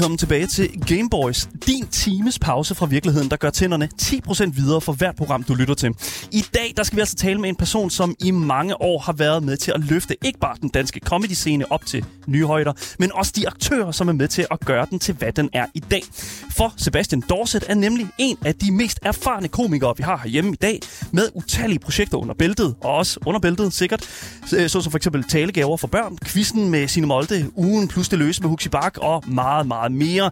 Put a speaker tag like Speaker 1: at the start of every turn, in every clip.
Speaker 1: Velkommen tilbage til Gameboys, din times pause fra virkeligheden, der gør tænderne 10% videre for hvert program, du lytter til. I dag der skal vi altså tale med en person, som i mange år har været med til at løfte ikke bare den danske comedy-scene op til nye højder, men også de aktører, som er med til at gøre den til, hvad den er i dag. For Sebastian Dorset er nemlig en af de mest erfarne komikere, vi har herhjemme i dag, med utallige projekter under bæltet, og også under bæltet sikkert, øh, såsom for eksempel talegaver for børn, quizzen med sine Molde, ugen plus det løse med Huxi Bak og meget, meget mere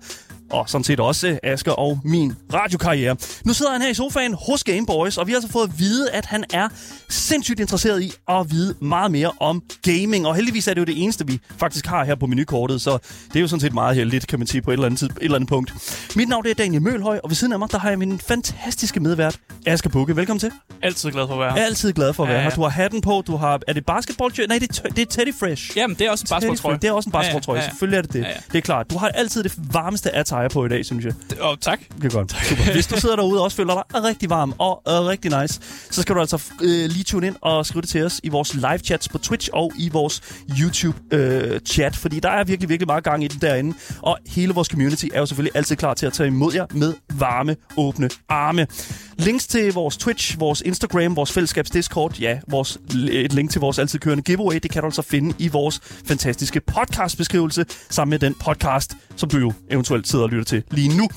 Speaker 1: og sådan set også Asker og min radiokarriere. Nu sidder han her i sofaen hos Gameboys, og vi har altså fået at vide, at han er sindssygt interesseret i at vide meget mere om gaming. Og heldigvis er det jo det eneste, vi faktisk har her på menukortet, så det er jo sådan set meget heldigt, kan man sige, på et eller andet, tid, et eller andet punkt. Mit navn er Daniel Mølhøj, og ved siden af mig, der har jeg min fantastiske medvært, Asger Bukke. Velkommen til.
Speaker 2: Altid glad for at være her.
Speaker 1: Altid glad for at være ja, ja. her. Du har hatten på, du har... Er det basketball Nej, det er, det er Teddy Fresh.
Speaker 2: Jamen, det er også en basketballtrøje.
Speaker 1: Det er også en basketballtrøje. Ja, ja. Selvfølgelig er det det. Ja, ja. Det er klart. Du har altid det varmeste attire på i dag, synes jeg.
Speaker 2: Åh, oh, tak.
Speaker 1: Det er godt. Super. Hvis du sidder derude og også føler dig rigtig varm og uh, rigtig nice, så skal du altså uh, lige tune ind og skrive det til os i vores live chats på Twitch og i vores YouTube-chat, uh, fordi der er virkelig, virkelig meget gang i den derinde. Og hele vores community er jo selvfølgelig altid klar til at tage imod jer med varme, åbne arme. Links til vores Twitch, vores Instagram, vores fællesskabs Discord, ja, vores, et link til vores altid kørende giveaway, det kan du altså finde i vores fantastiske podcastbeskrivelse, sammen med den podcast, som du jo eventuelt sidder og lytter til lige nu.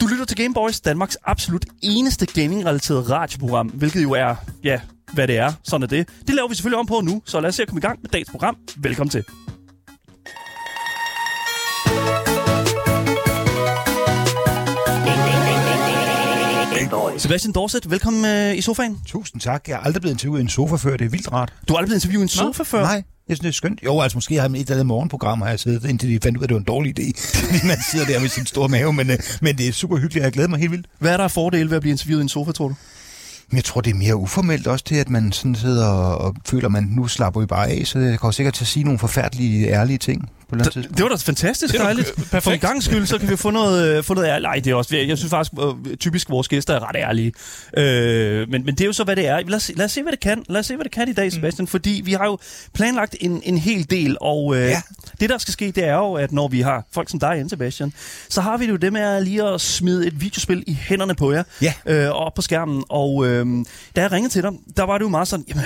Speaker 1: Du lytter til Gameboys, Danmarks absolut eneste gaming-relaterede radioprogram, hvilket jo er, ja, hvad det er. Sådan er det. Det laver vi selvfølgelig om på nu, så lad os se at komme i gang med dagens program. Velkommen til. Sebastian Dorset, velkommen øh, i sofaen.
Speaker 3: Tusind tak. Jeg har aldrig blevet interviewet i en sofa før. Det er vildt rart.
Speaker 1: Du har aldrig blevet interviewet i en sofa før?
Speaker 3: Nej. Jeg synes, det er skønt. Jo, altså måske har jeg et eller andet morgenprogram, har jeg siddet, indtil de fandt ud af, at det var en dårlig idé. man sidder der med sin store mave, men, øh, men det er super hyggeligt. Jeg glæder mig helt vildt.
Speaker 1: Hvad er der af fordele ved at blive interviewet i en sofa, tror du?
Speaker 3: Jeg tror, det er mere uformelt også til, at man sådan sidder og føler, at man nu slapper vi bare af, så det kommer sikkert til at sige nogle forfærdelige, ærlige ting på
Speaker 1: det, det var da fantastisk det dejligt. Perfekt. For en gang skyld, så kan vi få noget, øh, få noget ærligt. Nej, det er også, jeg synes faktisk, øh, typisk vores gæster er ret ærlige. Øh, men, men det er jo så, hvad det er. Lad os, lad os se, hvad det kan. Lad os se, hvad det kan i dag, mm. Sebastian. Mm. Fordi vi har jo planlagt en, en hel del, og øh, ja. det, der skal ske, det er jo, at når vi har folk som dig, Sebastian, så har vi det jo det med at lige at smide et videospil i hænderne på jer,
Speaker 3: ja.
Speaker 1: øh, op på skærmen. Og øh, da jeg ringede til dig, der var det jo meget sådan, jamen,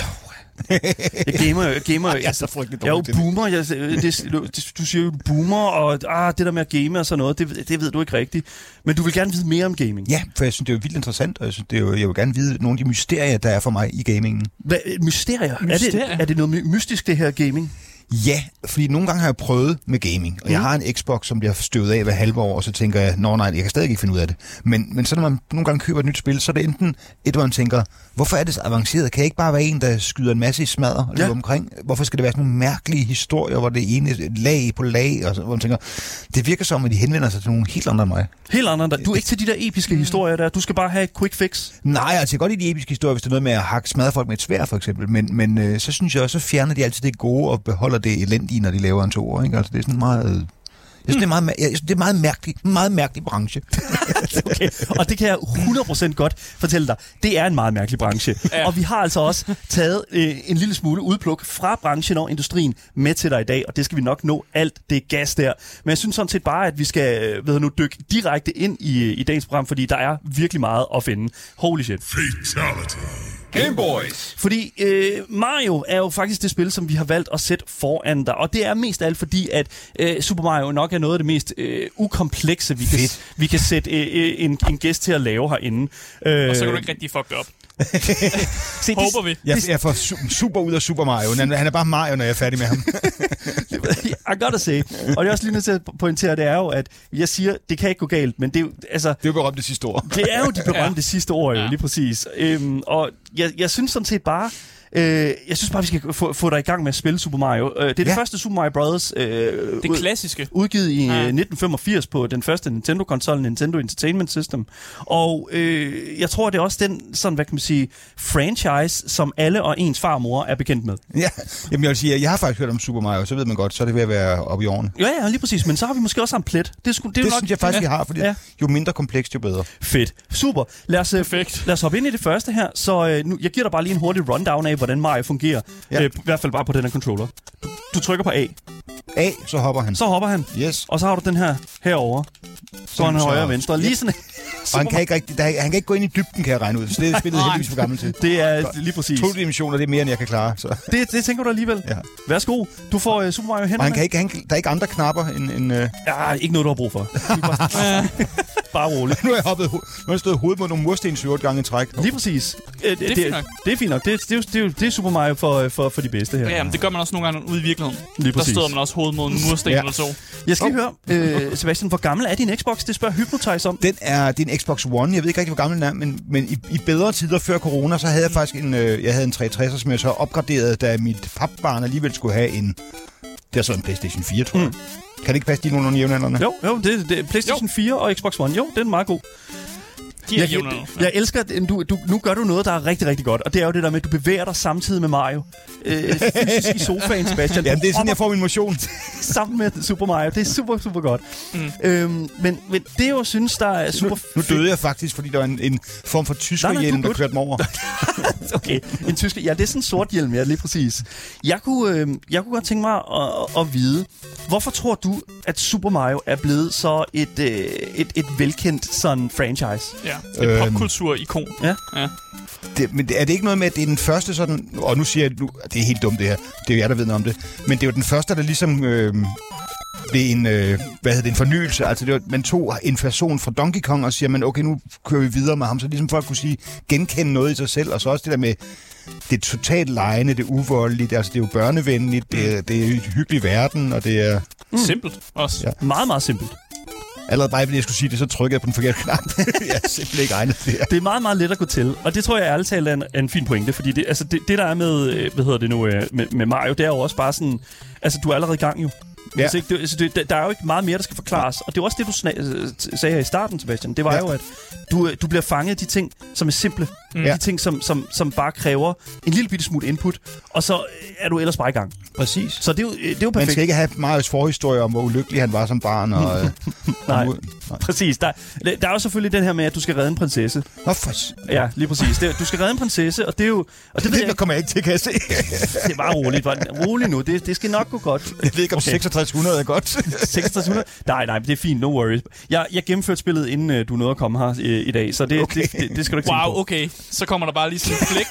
Speaker 1: jeg gamer, jeg gamer.
Speaker 3: Jeg er så frygtelig
Speaker 1: Jeg er jo boomer. Jeg, det, du siger jo boomer, og ah, det der med at game og sådan noget, det, det ved du ikke rigtigt. Men du vil gerne vide mere om gaming.
Speaker 3: Ja, for jeg synes, det er jo vildt interessant, og jeg, synes, det er jo, jeg vil gerne vide nogle af de mysterier, der er for mig i gamingen.
Speaker 1: Hvad, mysterier? mysterier? Er, det, er det noget mystisk, det her gaming?
Speaker 3: Ja, fordi nogle gange har jeg prøvet med gaming, og mm. jeg har en Xbox, som bliver støvet af hver halve år, og så tænker jeg, nå nej, jeg kan stadig ikke finde ud af det. Men, men så når man nogle gange køber et nyt spil, så er det enten et, hvor man tænker, hvorfor er det så avanceret? Kan jeg ikke bare være en, der skyder en masse i smadder og ja. omkring? Hvorfor skal det være sådan nogle mærkelige historier, hvor det ene lag på lag, og så, hvor man tænker, det virker som, at de henvender sig til nogle helt andre end mig.
Speaker 1: Helt andre end dig? Du er ikke til de der episke mm. historier der, du skal bare have et quick fix?
Speaker 3: Nej, altså jeg kan godt lide de episke historier, hvis det er noget med at hakke smadre folk med et svær for eksempel, men, men øh, så synes jeg også, så fjerner de altid det gode og beholder det elendige, når de laver en to år. Ikke? Altså, det er sådan meget... Jeg synes, det er meget, jeg synes, det er meget mærkelig, meget mærkelig branche.
Speaker 1: okay. Og det kan jeg 100% godt fortælle dig. Det er en meget mærkelig branche. Ja. Og vi har altså også taget øh, en lille smule udpluk fra branchen og industrien med til dig i dag, og det skal vi nok nå alt det gas der. Men jeg synes sådan set bare, at vi skal øh, ved nu, dykke direkte ind i, i dagens program, fordi der er virkelig meget at finde. Holy shit. Fatality. Gameboys. Fordi øh, Mario er jo faktisk det spil, som vi har valgt at sætte foran dig. Og det er mest af alt fordi, at øh, Super Mario nok er noget af det mest øh, ukomplekse, vi kan, vi kan sætte øh, øh, en, en gæst til at lave herinde.
Speaker 2: Øh, og så kan du ikke rigtig fuck det op.
Speaker 1: Se,
Speaker 2: Håber vi.
Speaker 3: Jeg, jeg får super ud af Super Mario. Han, han er bare Mario, når jeg er færdig med ham.
Speaker 1: I gotta say. Og det er også lige nødt til at pointere, det er jo, at jeg siger, det kan ikke gå galt, men det er jo, altså...
Speaker 3: Det er jo berømte sidste ord.
Speaker 1: det er jo de berømte ja. sidste ord, jo, ja. lige præcis. Øhm, og jeg, jeg synes sådan set bare, Øh, jeg synes bare, vi skal få, få dig i gang med at spille Super Mario. Øh, det er ja. det første Super Mario Bros.
Speaker 2: Øh, det klassiske.
Speaker 1: Udgivet i ja. 1985 på den første Nintendo-konsol, Nintendo Entertainment System. Og øh, jeg tror, det er også den, sådan, hvad kan man sige, franchise, som alle og ens far og mor er bekendt med.
Speaker 3: Ja, Jamen, jeg vil sige, jeg har faktisk hørt om Super Mario, så ved man godt, så er det ved at være oppe i årene.
Speaker 1: Ja, ja, lige præcis. Men så har vi måske også en plet.
Speaker 3: Det,
Speaker 1: sku,
Speaker 3: det, det nok, synes jeg faktisk, ja. vi har, fordi ja. jo mindre komplekst, jo bedre.
Speaker 1: Fedt. Super. Lad os, øh, Perfekt. lad os hoppe ind i det første her. Så øh, nu, jeg giver dig bare lige en hurtig rundown af, hvordan Mario fungerer. Ja. Øh, I hvert fald bare på den her controller. Du, du trykker på A.
Speaker 3: A, så hopper han.
Speaker 1: Så hopper han.
Speaker 3: Yes.
Speaker 1: Og så har du den her herover. Så han højre og venstre. Lige sådan
Speaker 3: og han kan, ikke rigtig, der, han kan ikke gå ind i dybden, kan jeg regne ud. Så det er spillet heldigvis for gammel til.
Speaker 1: Det er lige præcis.
Speaker 3: To dimensioner, det er mere, end jeg kan klare. Så.
Speaker 1: Det, det tænker du alligevel. Ja. Værsgo. Du får uh, Super Mario hænderne.
Speaker 3: Og han kan ikke, han, der er ikke andre knapper end... end uh...
Speaker 1: Ja, ikke noget, du har brug for. bare, bare roligt.
Speaker 3: nu har jeg hoppet, nu har jeg stået hovedet mod nogle mursten 7 gange i træk.
Speaker 1: Lige præcis.
Speaker 2: Det, det, er fint nok.
Speaker 1: Det er fint nok. Det, det, det, det, det er Super Mario for, for, for de bedste her.
Speaker 2: Ja, men det gør man også nogle gange ude i virkeligheden.
Speaker 1: Lige præcis.
Speaker 2: Der støder man også hovedet mod en mursten ja. eller så.
Speaker 1: Jeg skal lige høre, øh, Sebastian, hvor gammel er din Xbox? Det spørger Hypnotize om.
Speaker 3: Den er din Xbox One. Jeg ved ikke rigtig, hvor gammel den er, men, men i, i bedre tider før corona, så havde jeg faktisk en, øh, jeg havde en 360'er, som jeg så opgraderede, da mit papbarn alligevel skulle have en, det er så en PlayStation 4, tror jeg. Mm. Kan det ikke passe, de er nogenlunde jævnaldrende?
Speaker 1: Jo, jo, det, det PlayStation jo. 4 og Xbox One. Jo, det er meget god.
Speaker 2: De er
Speaker 1: jeg, jeg, jeg elsker, at du, du, nu gør du noget, der er rigtig, rigtig godt. Og det er jo det der med, at du bevæger dig samtidig med Mario. Øh, fysisk i sofaen, Sebastian.
Speaker 3: Jamen, det er sådan, jeg får min motion.
Speaker 1: sammen med Super Mario. Det er super, super godt. Mm. Øhm, men, men det, jeg synes, der er super...
Speaker 3: Nu, nu døde jeg faktisk, fordi der var en, en form for tyskerhjelm, der kørte mig over.
Speaker 1: okay, en tysker... Ja, det er sådan en sort hjelm, ja, lige præcis. Jeg kunne, øh, jeg kunne godt tænke mig at, at, at vide, hvorfor tror du, at Super Mario er blevet så et, øh, et, et velkendt sådan franchise?
Speaker 2: Ja. Et øhm, popkultur-ikon.
Speaker 1: Ja.
Speaker 2: ja.
Speaker 3: Det, men er det ikke noget med, at det er den første sådan... Og nu siger jeg... Nu, det er helt dumt, det her. Det er jo jeg, der ved noget om det. Men det er jo den første, der ligesom... Øh, ved en, øh, hvad hedder det, en fornyelse. Altså, det var, man tog en person fra Donkey Kong og siger, man, okay, nu kører vi videre med ham, så ligesom folk kunne sige, genkende noget i sig selv, og så også det der med, det er totalt lejende, det er uvoldeligt, altså det er jo børnevenligt, det er, det er en hyggelig verden, og det er...
Speaker 2: Mm. Simpelt også.
Speaker 1: Ja. Meget, meget simpelt.
Speaker 3: Allerede bare fordi jeg skulle sige det, så trykkede jeg på den forkerte knap. jeg er simpelthen ikke egnet det her.
Speaker 1: Det er meget, meget let at gå til, og det tror jeg ærligt talt er en, er en fin pointe, fordi det, altså det, det, der er med, øh, hvad hedder det nu, øh, med, med Mario, det er jo også bare sådan, altså du er allerede i gang jo. Ja. Altså, ikke, det, altså, det, der er jo ikke meget mere, der skal forklares. Og det er også det, du sna- sagde her i starten, Sebastian. Det var ja. jo, at du, du bliver fanget af de ting, som er simple. Mm. De ting, som, som, som bare kræver en lille bitte smule input. Og så er du ellers bare i gang.
Speaker 3: Præcis.
Speaker 1: Så det er jo, det er jo perfekt.
Speaker 3: Man skal ikke have Marius forhistorie om, hvor ulykkelig han var som barn. Og, øh,
Speaker 1: nej, nej, præcis. Der, der er jo selvfølgelig den her med, at du skal redde en prinsesse.
Speaker 3: Hvorfor?
Speaker 1: Ja, lige præcis. Det, du skal redde en prinsesse, og det er jo... Og
Speaker 3: det, det, det kommer jeg ikke til, kan jeg se.
Speaker 1: det er bare roligt. Roligt nu. Det, det skal nok gå godt.
Speaker 3: Jeg ved ikke, om okay. 6600 er godt.
Speaker 1: 6600? Nej, nej, det er fint. No worries. Jeg, jeg gennemførte spillet, inden uh, du nåede at komme her i, i dag, så det, okay. det, det, det skal du ikke
Speaker 2: wow,
Speaker 1: tænke på.
Speaker 2: okay. Så kommer der bare lige sådan en flex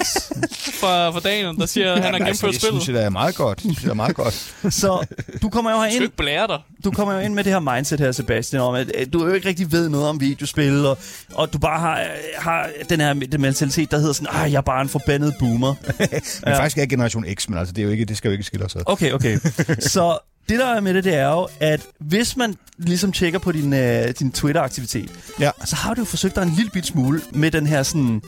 Speaker 2: fra, fra Daniel, der siger, at han har gennemført
Speaker 3: altså,
Speaker 2: spillet.
Speaker 3: Jeg synes, det er meget godt. Det er meget godt.
Speaker 1: så du kommer jo ind.
Speaker 2: Du blære dig.
Speaker 1: Du kommer jo ind med det her mindset her, Sebastian, om at, at du jo ikke rigtig ved noget om videospil, og, og du bare har, har den her den mentalitet, der hedder sådan, ah, jeg er bare en forbandet boomer.
Speaker 3: men ja. faktisk er jeg generation X, men altså, det, er jo ikke, det skal jo ikke skille os ad.
Speaker 1: Okay, okay. så det der er med det, det er jo, at hvis man ligesom tjekker på din, uh, din Twitter-aktivitet,
Speaker 3: ja.
Speaker 1: så har du jo forsøgt dig en lille bit smule med den her sådan...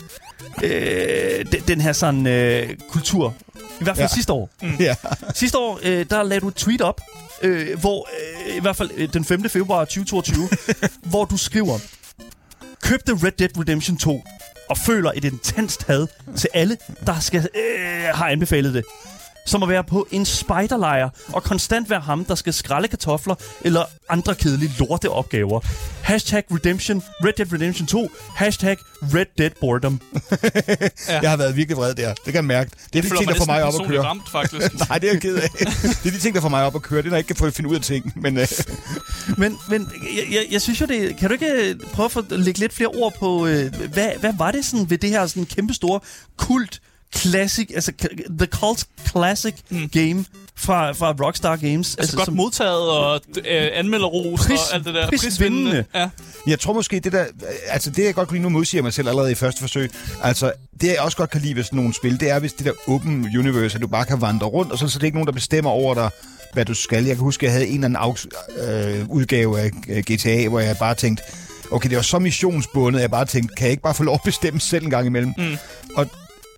Speaker 1: Øh, den, den her sådan øh, kultur. I hvert fald ja. sidste år.
Speaker 3: Mm. Ja.
Speaker 1: Sidste år, øh, der lavede du et tweet op, øh, hvor øh, i hvert fald øh, den 5. februar 2022, hvor du skriver, købte Red Dead Redemption 2 og føler et intenst had til alle, der skal, øh, har anbefalet det som at være på en spejderlejr og konstant være ham, der skal skralde kartofler eller andre kedelige lorteopgaver. Hashtag Redemption, Red Dead Redemption 2, hashtag Red Dead Boredom.
Speaker 3: ja. Jeg har været virkelig vred der. Det kan jeg mærke. Det er
Speaker 2: det
Speaker 3: de ting, der får mig op at køre.
Speaker 2: Ramt, faktisk.
Speaker 3: Nej, det er jeg ked af. Det er de ting, der får mig op at køre. Det er, når jeg ikke kan få finde ud af ting. Men, uh...
Speaker 1: men, men jeg, jeg, jeg, synes jo, det... Kan du ikke øh, prøve at lægge lidt flere ord på... Øh, hvad, hvad var det sådan ved det her sådan kæmpestore kult classic, altså the cult classic mm. game fra, fra Rockstar Games.
Speaker 2: Altså, altså godt som, modtaget og øh, anmelderros
Speaker 1: pris,
Speaker 2: og alt det der.
Speaker 1: Prisvindende.
Speaker 3: Ja. Jeg tror måske, det der... Altså, det jeg godt kan lide, nu modsiger mig selv allerede i første forsøg. Altså, det jeg også godt kan lide ved sådan nogle spil, det er, hvis det der open universe, at du bare kan vandre rundt, og så, så det er ikke nogen, der bestemmer over dig, hvad du skal. Jeg kan huske, jeg havde en eller anden øh, udgave af GTA, hvor jeg bare tænkte, okay, det var så missionsbundet, jeg bare tænkte, kan jeg ikke bare få lov at bestemme selv en gang imellem? Mm. Og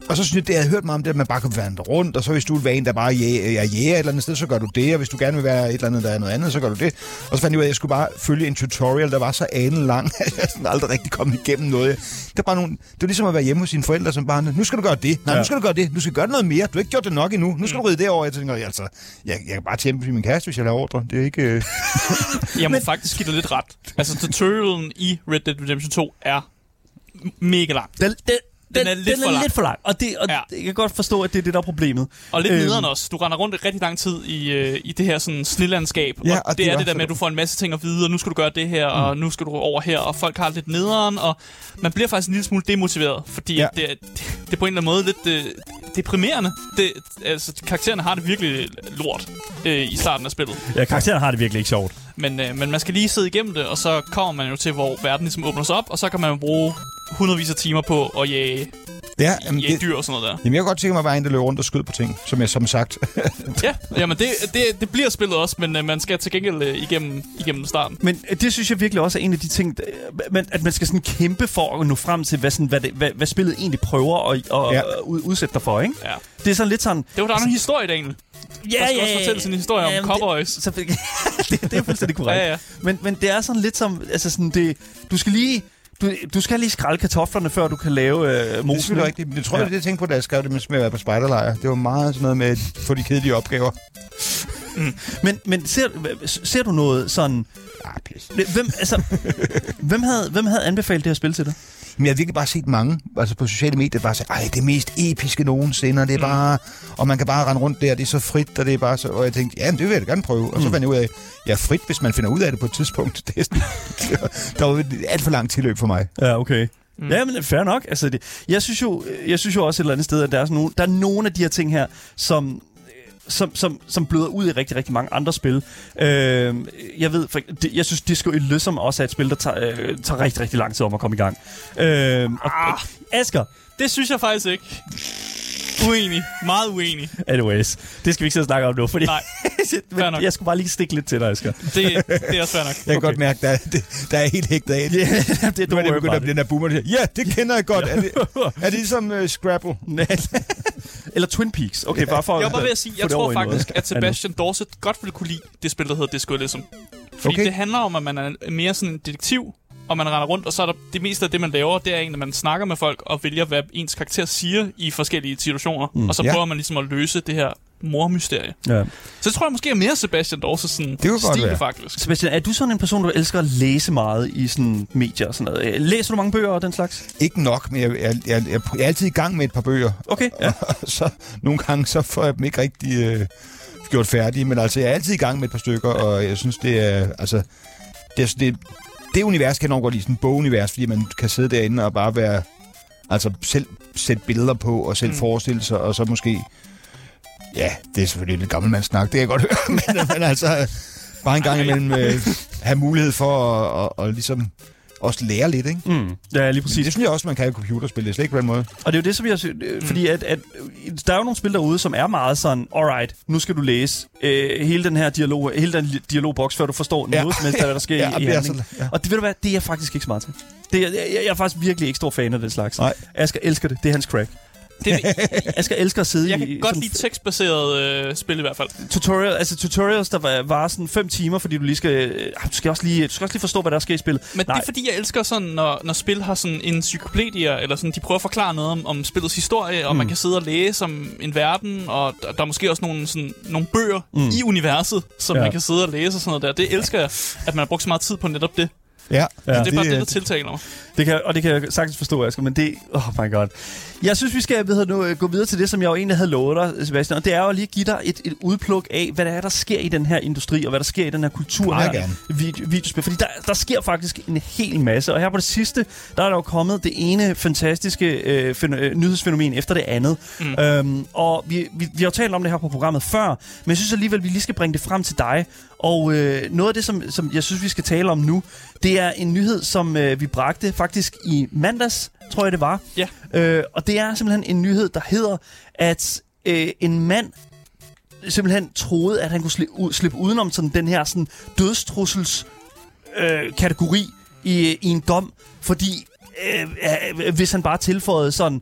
Speaker 3: og så synes jeg, det jeg har hørt meget om det, at man bare kan vandre rundt, og så hvis du vil være en, der bare er jæger et eller andet sted, så gør du det, og hvis du gerne vil være et eller andet, der er noget andet, så gør du det. Og så fandt jeg ud af, at jeg skulle bare følge en tutorial, der var så ane lang, at jeg sådan aldrig rigtig kom igennem noget. Det er bare nogle, det var ligesom at være hjemme hos sine forældre som bare, nu skal du gøre det, nej, ja. nu skal du gøre det, du skal gøre noget mere, du har ikke gjort det nok endnu, nu skal mm. du ride derover. Jeg tænker, altså, jeg, jeg kan bare tæmpe min kæreste, hvis jeg laver ordre. Det er ikke... Øh...
Speaker 2: jeg må Men... faktisk give dig lidt ret. Altså, tutorialen i Red Dead Redemption 2 er mega lang.
Speaker 1: Den, den,
Speaker 2: den er lidt
Speaker 1: den
Speaker 2: for
Speaker 1: er
Speaker 2: lang.
Speaker 1: lidt for lang. Og, det, og
Speaker 2: Ja.
Speaker 1: jeg kan godt forstå, at det er det, der er problemet.
Speaker 2: Og lidt
Speaker 1: Øhm.
Speaker 2: nederen også. Du render rundt i rigtig lang tid i, øh, i det her sådan snelandskab.
Speaker 3: Ja,
Speaker 2: og,
Speaker 3: og
Speaker 2: det,
Speaker 3: det
Speaker 2: er det der med, at du får en masse ting at vide, og nu skal du gøre det her, mm. og nu skal du over her, og folk har lidt nederen, og man bliver faktisk en lille smule demotiveret, fordi
Speaker 3: Ja.
Speaker 2: det, er- det, det er på en eller anden måde lidt øh, deprimerende. Det, altså, karaktererne har det virkelig lort øh, i starten af spillet.
Speaker 1: Ja, karakteren har det virkelig ikke sjovt.
Speaker 2: Men, øh, men man skal lige sidde igennem det, og så kommer man jo til, hvor verden ligesom åbner sig op, og så kan man bruge hundredvis af timer på at jage,
Speaker 3: Ja, jamen,
Speaker 2: jage
Speaker 3: det,
Speaker 2: dyr og sådan noget der.
Speaker 3: jamen, jeg kan godt tænke mig at være en, der løber rundt og skyder på ting, som jeg som sagt.
Speaker 2: Ja, jamen det, det, det bliver spillet også, men øh, man skal til gengæld øh, igennem, igennem starten.
Speaker 1: Men øh, det synes jeg virkelig også er en af de ting, at man skal sådan kæmpe for at nå frem til, hvad, sådan, hvad, det, hvad, hvad spillet egentlig prøver at, at
Speaker 3: Ja.
Speaker 1: ja. ud, udsætte dig for, ikke?
Speaker 2: Ja.
Speaker 1: Det er sådan lidt sådan...
Speaker 2: Det var der er nogle historie, Daniel.
Speaker 1: Ja,
Speaker 2: Der skal også fortælle sin historie om
Speaker 1: men
Speaker 2: cowboys.
Speaker 1: Det, så, det, det er fuldstændig korrekt.
Speaker 2: Ja, ja.
Speaker 1: Men, men det er sådan lidt som... Altså sådan det, du skal lige... Du, du skal lige skralde kartoflerne, før du kan lave øh,
Speaker 3: Det er
Speaker 1: mosen.
Speaker 3: selvfølgelig rigtigt. Det tror jeg,
Speaker 1: Ja.
Speaker 3: det jeg tænkte på, da jeg skrev det med at være på spejderlejr. Det var meget sådan noget med at få de kedelige opgaver.
Speaker 1: Men, men ser, ser du noget sådan...
Speaker 3: Ah, pis.
Speaker 1: Hvem, altså, hvem, havde, hvem havde anbefalet det her spil til dig?
Speaker 3: Men jeg har virkelig bare set mange, altså på sociale medier, bare siger, ej, det mest episke nogensinde, og det er bare, og man kan bare rende rundt der, det er så frit, og det er bare så, og jeg tænkte, ja, det vil jeg da gerne prøve. Og så fandt jeg ud af, jeg er frit, hvis man finder ud af det på et tidspunkt. Det er sådan, der var alt for langt tilløb for mig.
Speaker 1: Ja, okay. Mm. Ja, men fair nok. Altså, det, jeg, synes jo, jeg synes jo også et eller andet sted, at der er, sådan nogle, der er nogle af de her ting her, som som, som, som bløder ud i rigtig, rigtig mange andre spil. Øh, jeg ved, for, det, jeg synes, Disco Elysium også er et spil, der tager, øh, tager rigtig, rigtig lang tid om at komme i gang. Øh, og,
Speaker 2: Ah.
Speaker 1: Asger,
Speaker 2: Det synes jeg faktisk ikke. Uenig. Meget uenig.
Speaker 1: anyways, det skal vi ikke sidde og snakke om nu, fordi
Speaker 2: Nej,
Speaker 1: men jeg skulle bare lige stikke lidt til dig, Asger.
Speaker 2: det, det er også fair nok.
Speaker 3: Jeg kan
Speaker 1: Okay.
Speaker 3: godt mærke, der, er- det, der er helt hægtet af.
Speaker 1: Ja, det
Speaker 3: Nu er det begyndt at blive den der boomer, ja, det kender jeg godt. Er det, er det ligesom uh, Scrabble?
Speaker 1: Eller Twin Peaks. Okay, bare for
Speaker 2: Jeg var bare ved at sige, jeg
Speaker 1: det
Speaker 2: tror faktisk, at. Sebastian Dorset godt ville kunne lide det spil, der hedder Disco Elysium. Fordi
Speaker 3: Okay.
Speaker 2: det handler om, at man er mere sådan en detektiv, og man render rundt, og så er der det meste af det, man laver, det er egentlig, at man snakker med folk og vælger, hvad ens karakter siger i forskellige situationer. Mm, og så
Speaker 3: ja.
Speaker 2: prøver man ligesom at løse det her mormysterie.
Speaker 1: Ja.
Speaker 2: Så jeg tror jeg måske er mere Sebastian Dorset sådan
Speaker 3: godt
Speaker 2: stil,
Speaker 3: være.
Speaker 2: faktisk.
Speaker 1: Sebastian, er du sådan en person, der elsker at læse meget i sådan medier og sådan noget? Øh, Læser du mange bøger og den slags?
Speaker 3: Ikke nok, men jeg, jeg, jeg, jeg, jeg er altid i gang med et par bøger.
Speaker 1: Okay, ja.
Speaker 3: så nogle gange så får jeg dem ikke rigtig øh, gjort færdige, men altså jeg er altid i gang med et par stykker, og jeg synes det er altså det, det, det univers kan jeg nok godt lide, sådan bogunivers, fordi man kan sidde derinde og bare være altså selv sætte billeder på og selv mm. forestille sig, og så måske ja, det er selvfølgelig lidt gammelmandssnak, det kan jeg godt høre, men, men altså bare en gang imellem øh, have mulighed for at, at, at ligesom også lære lidt, ikke?
Speaker 1: Mm. Ja, lige
Speaker 3: Men
Speaker 1: præcis.
Speaker 3: det synes jeg også, man kan i computerspil. Det er slet ikke på den måde.
Speaker 1: Og det er jo det, som jeg synes, øh, fordi at, at øh, der er jo nogle spil derude, som er meget sådan, alright, nu skal du læse øh, hele den her dialog, hele den dialogboks, før du forstår
Speaker 3: Ja.
Speaker 1: noget som helst, hvad der sker
Speaker 3: Ja,
Speaker 1: i, i
Speaker 3: det
Speaker 1: handlingen.
Speaker 3: sådan, ja.
Speaker 1: Og det ved du hvad, det er jeg faktisk ikke smart til. Det er, jeg, jeg er faktisk virkelig ikke stor fan af den slags.
Speaker 3: Nej.
Speaker 1: Asger elsker det, det er hans crack.
Speaker 2: Det,
Speaker 1: Asger elsker at sidde
Speaker 2: jeg
Speaker 1: i
Speaker 2: kan godt lide tekstbaseret øh, spil i hvert fald.
Speaker 1: tutorial, altså tutorials, der var, var sådan fem timer, fordi du lige skal, øh, du skal også lige, du skal også lige forstå, hvad der sker i spillet.
Speaker 2: Men
Speaker 1: Nej.
Speaker 2: det er fordi, jeg elsker sådan, når, når spil har sådan en encyklopædia, eller sådan, de prøver at forklare noget om, om spillets historie, og
Speaker 1: Mm.
Speaker 2: man kan sidde og læse om en verden, og der, der er måske også nogle, sådan, nogle bøger
Speaker 1: Mm.
Speaker 2: i universet, som
Speaker 1: ja.
Speaker 2: man kan sidde og læse og sådan noget der. Det elsker jeg, at man har brugt så meget tid på netop det.
Speaker 3: Ja,
Speaker 1: Ja.
Speaker 2: det er bare det, der
Speaker 3: det,
Speaker 2: tiltaler mig.
Speaker 1: Det kan, og det kan jeg sagtens forstå, Asger, men det... Oh my god. Jeg synes, vi skal ved, nu, øh, gå videre til det, som jeg jo egentlig havde lovet dig, Sebastian. Og det er jo at lige give dig et, et udpluk af, hvad der er, der sker i den her industri, og hvad der sker i den her kultur her.
Speaker 3: gerne.
Speaker 1: Video, videospil. Fordi der, der sker faktisk en hel masse. Og her på det sidste, der er der jo kommet det ene fantastiske øh, fen, øh, nyhedsfænomen efter det andet. Mm. Øhm, og vi, vi, vi har jo talt om det her på programmet før, men jeg synes alligevel, vi lige skal bringe det frem til dig. Og øh, noget af det, som, som jeg synes, vi skal tale om nu, det er en nyhed, som øh, vi bragte faktisk i mandags, tror jeg det var.
Speaker 2: Ja.
Speaker 1: Øh, og det er simpelthen en nyhed, der hedder, at øh, en mand simpelthen troede, at han kunne slippe, slippe udenom sådan den her sådan dødstrussels øh, kategori i, i en dom, fordi øh, øh, hvis han bare tilføjede sådan,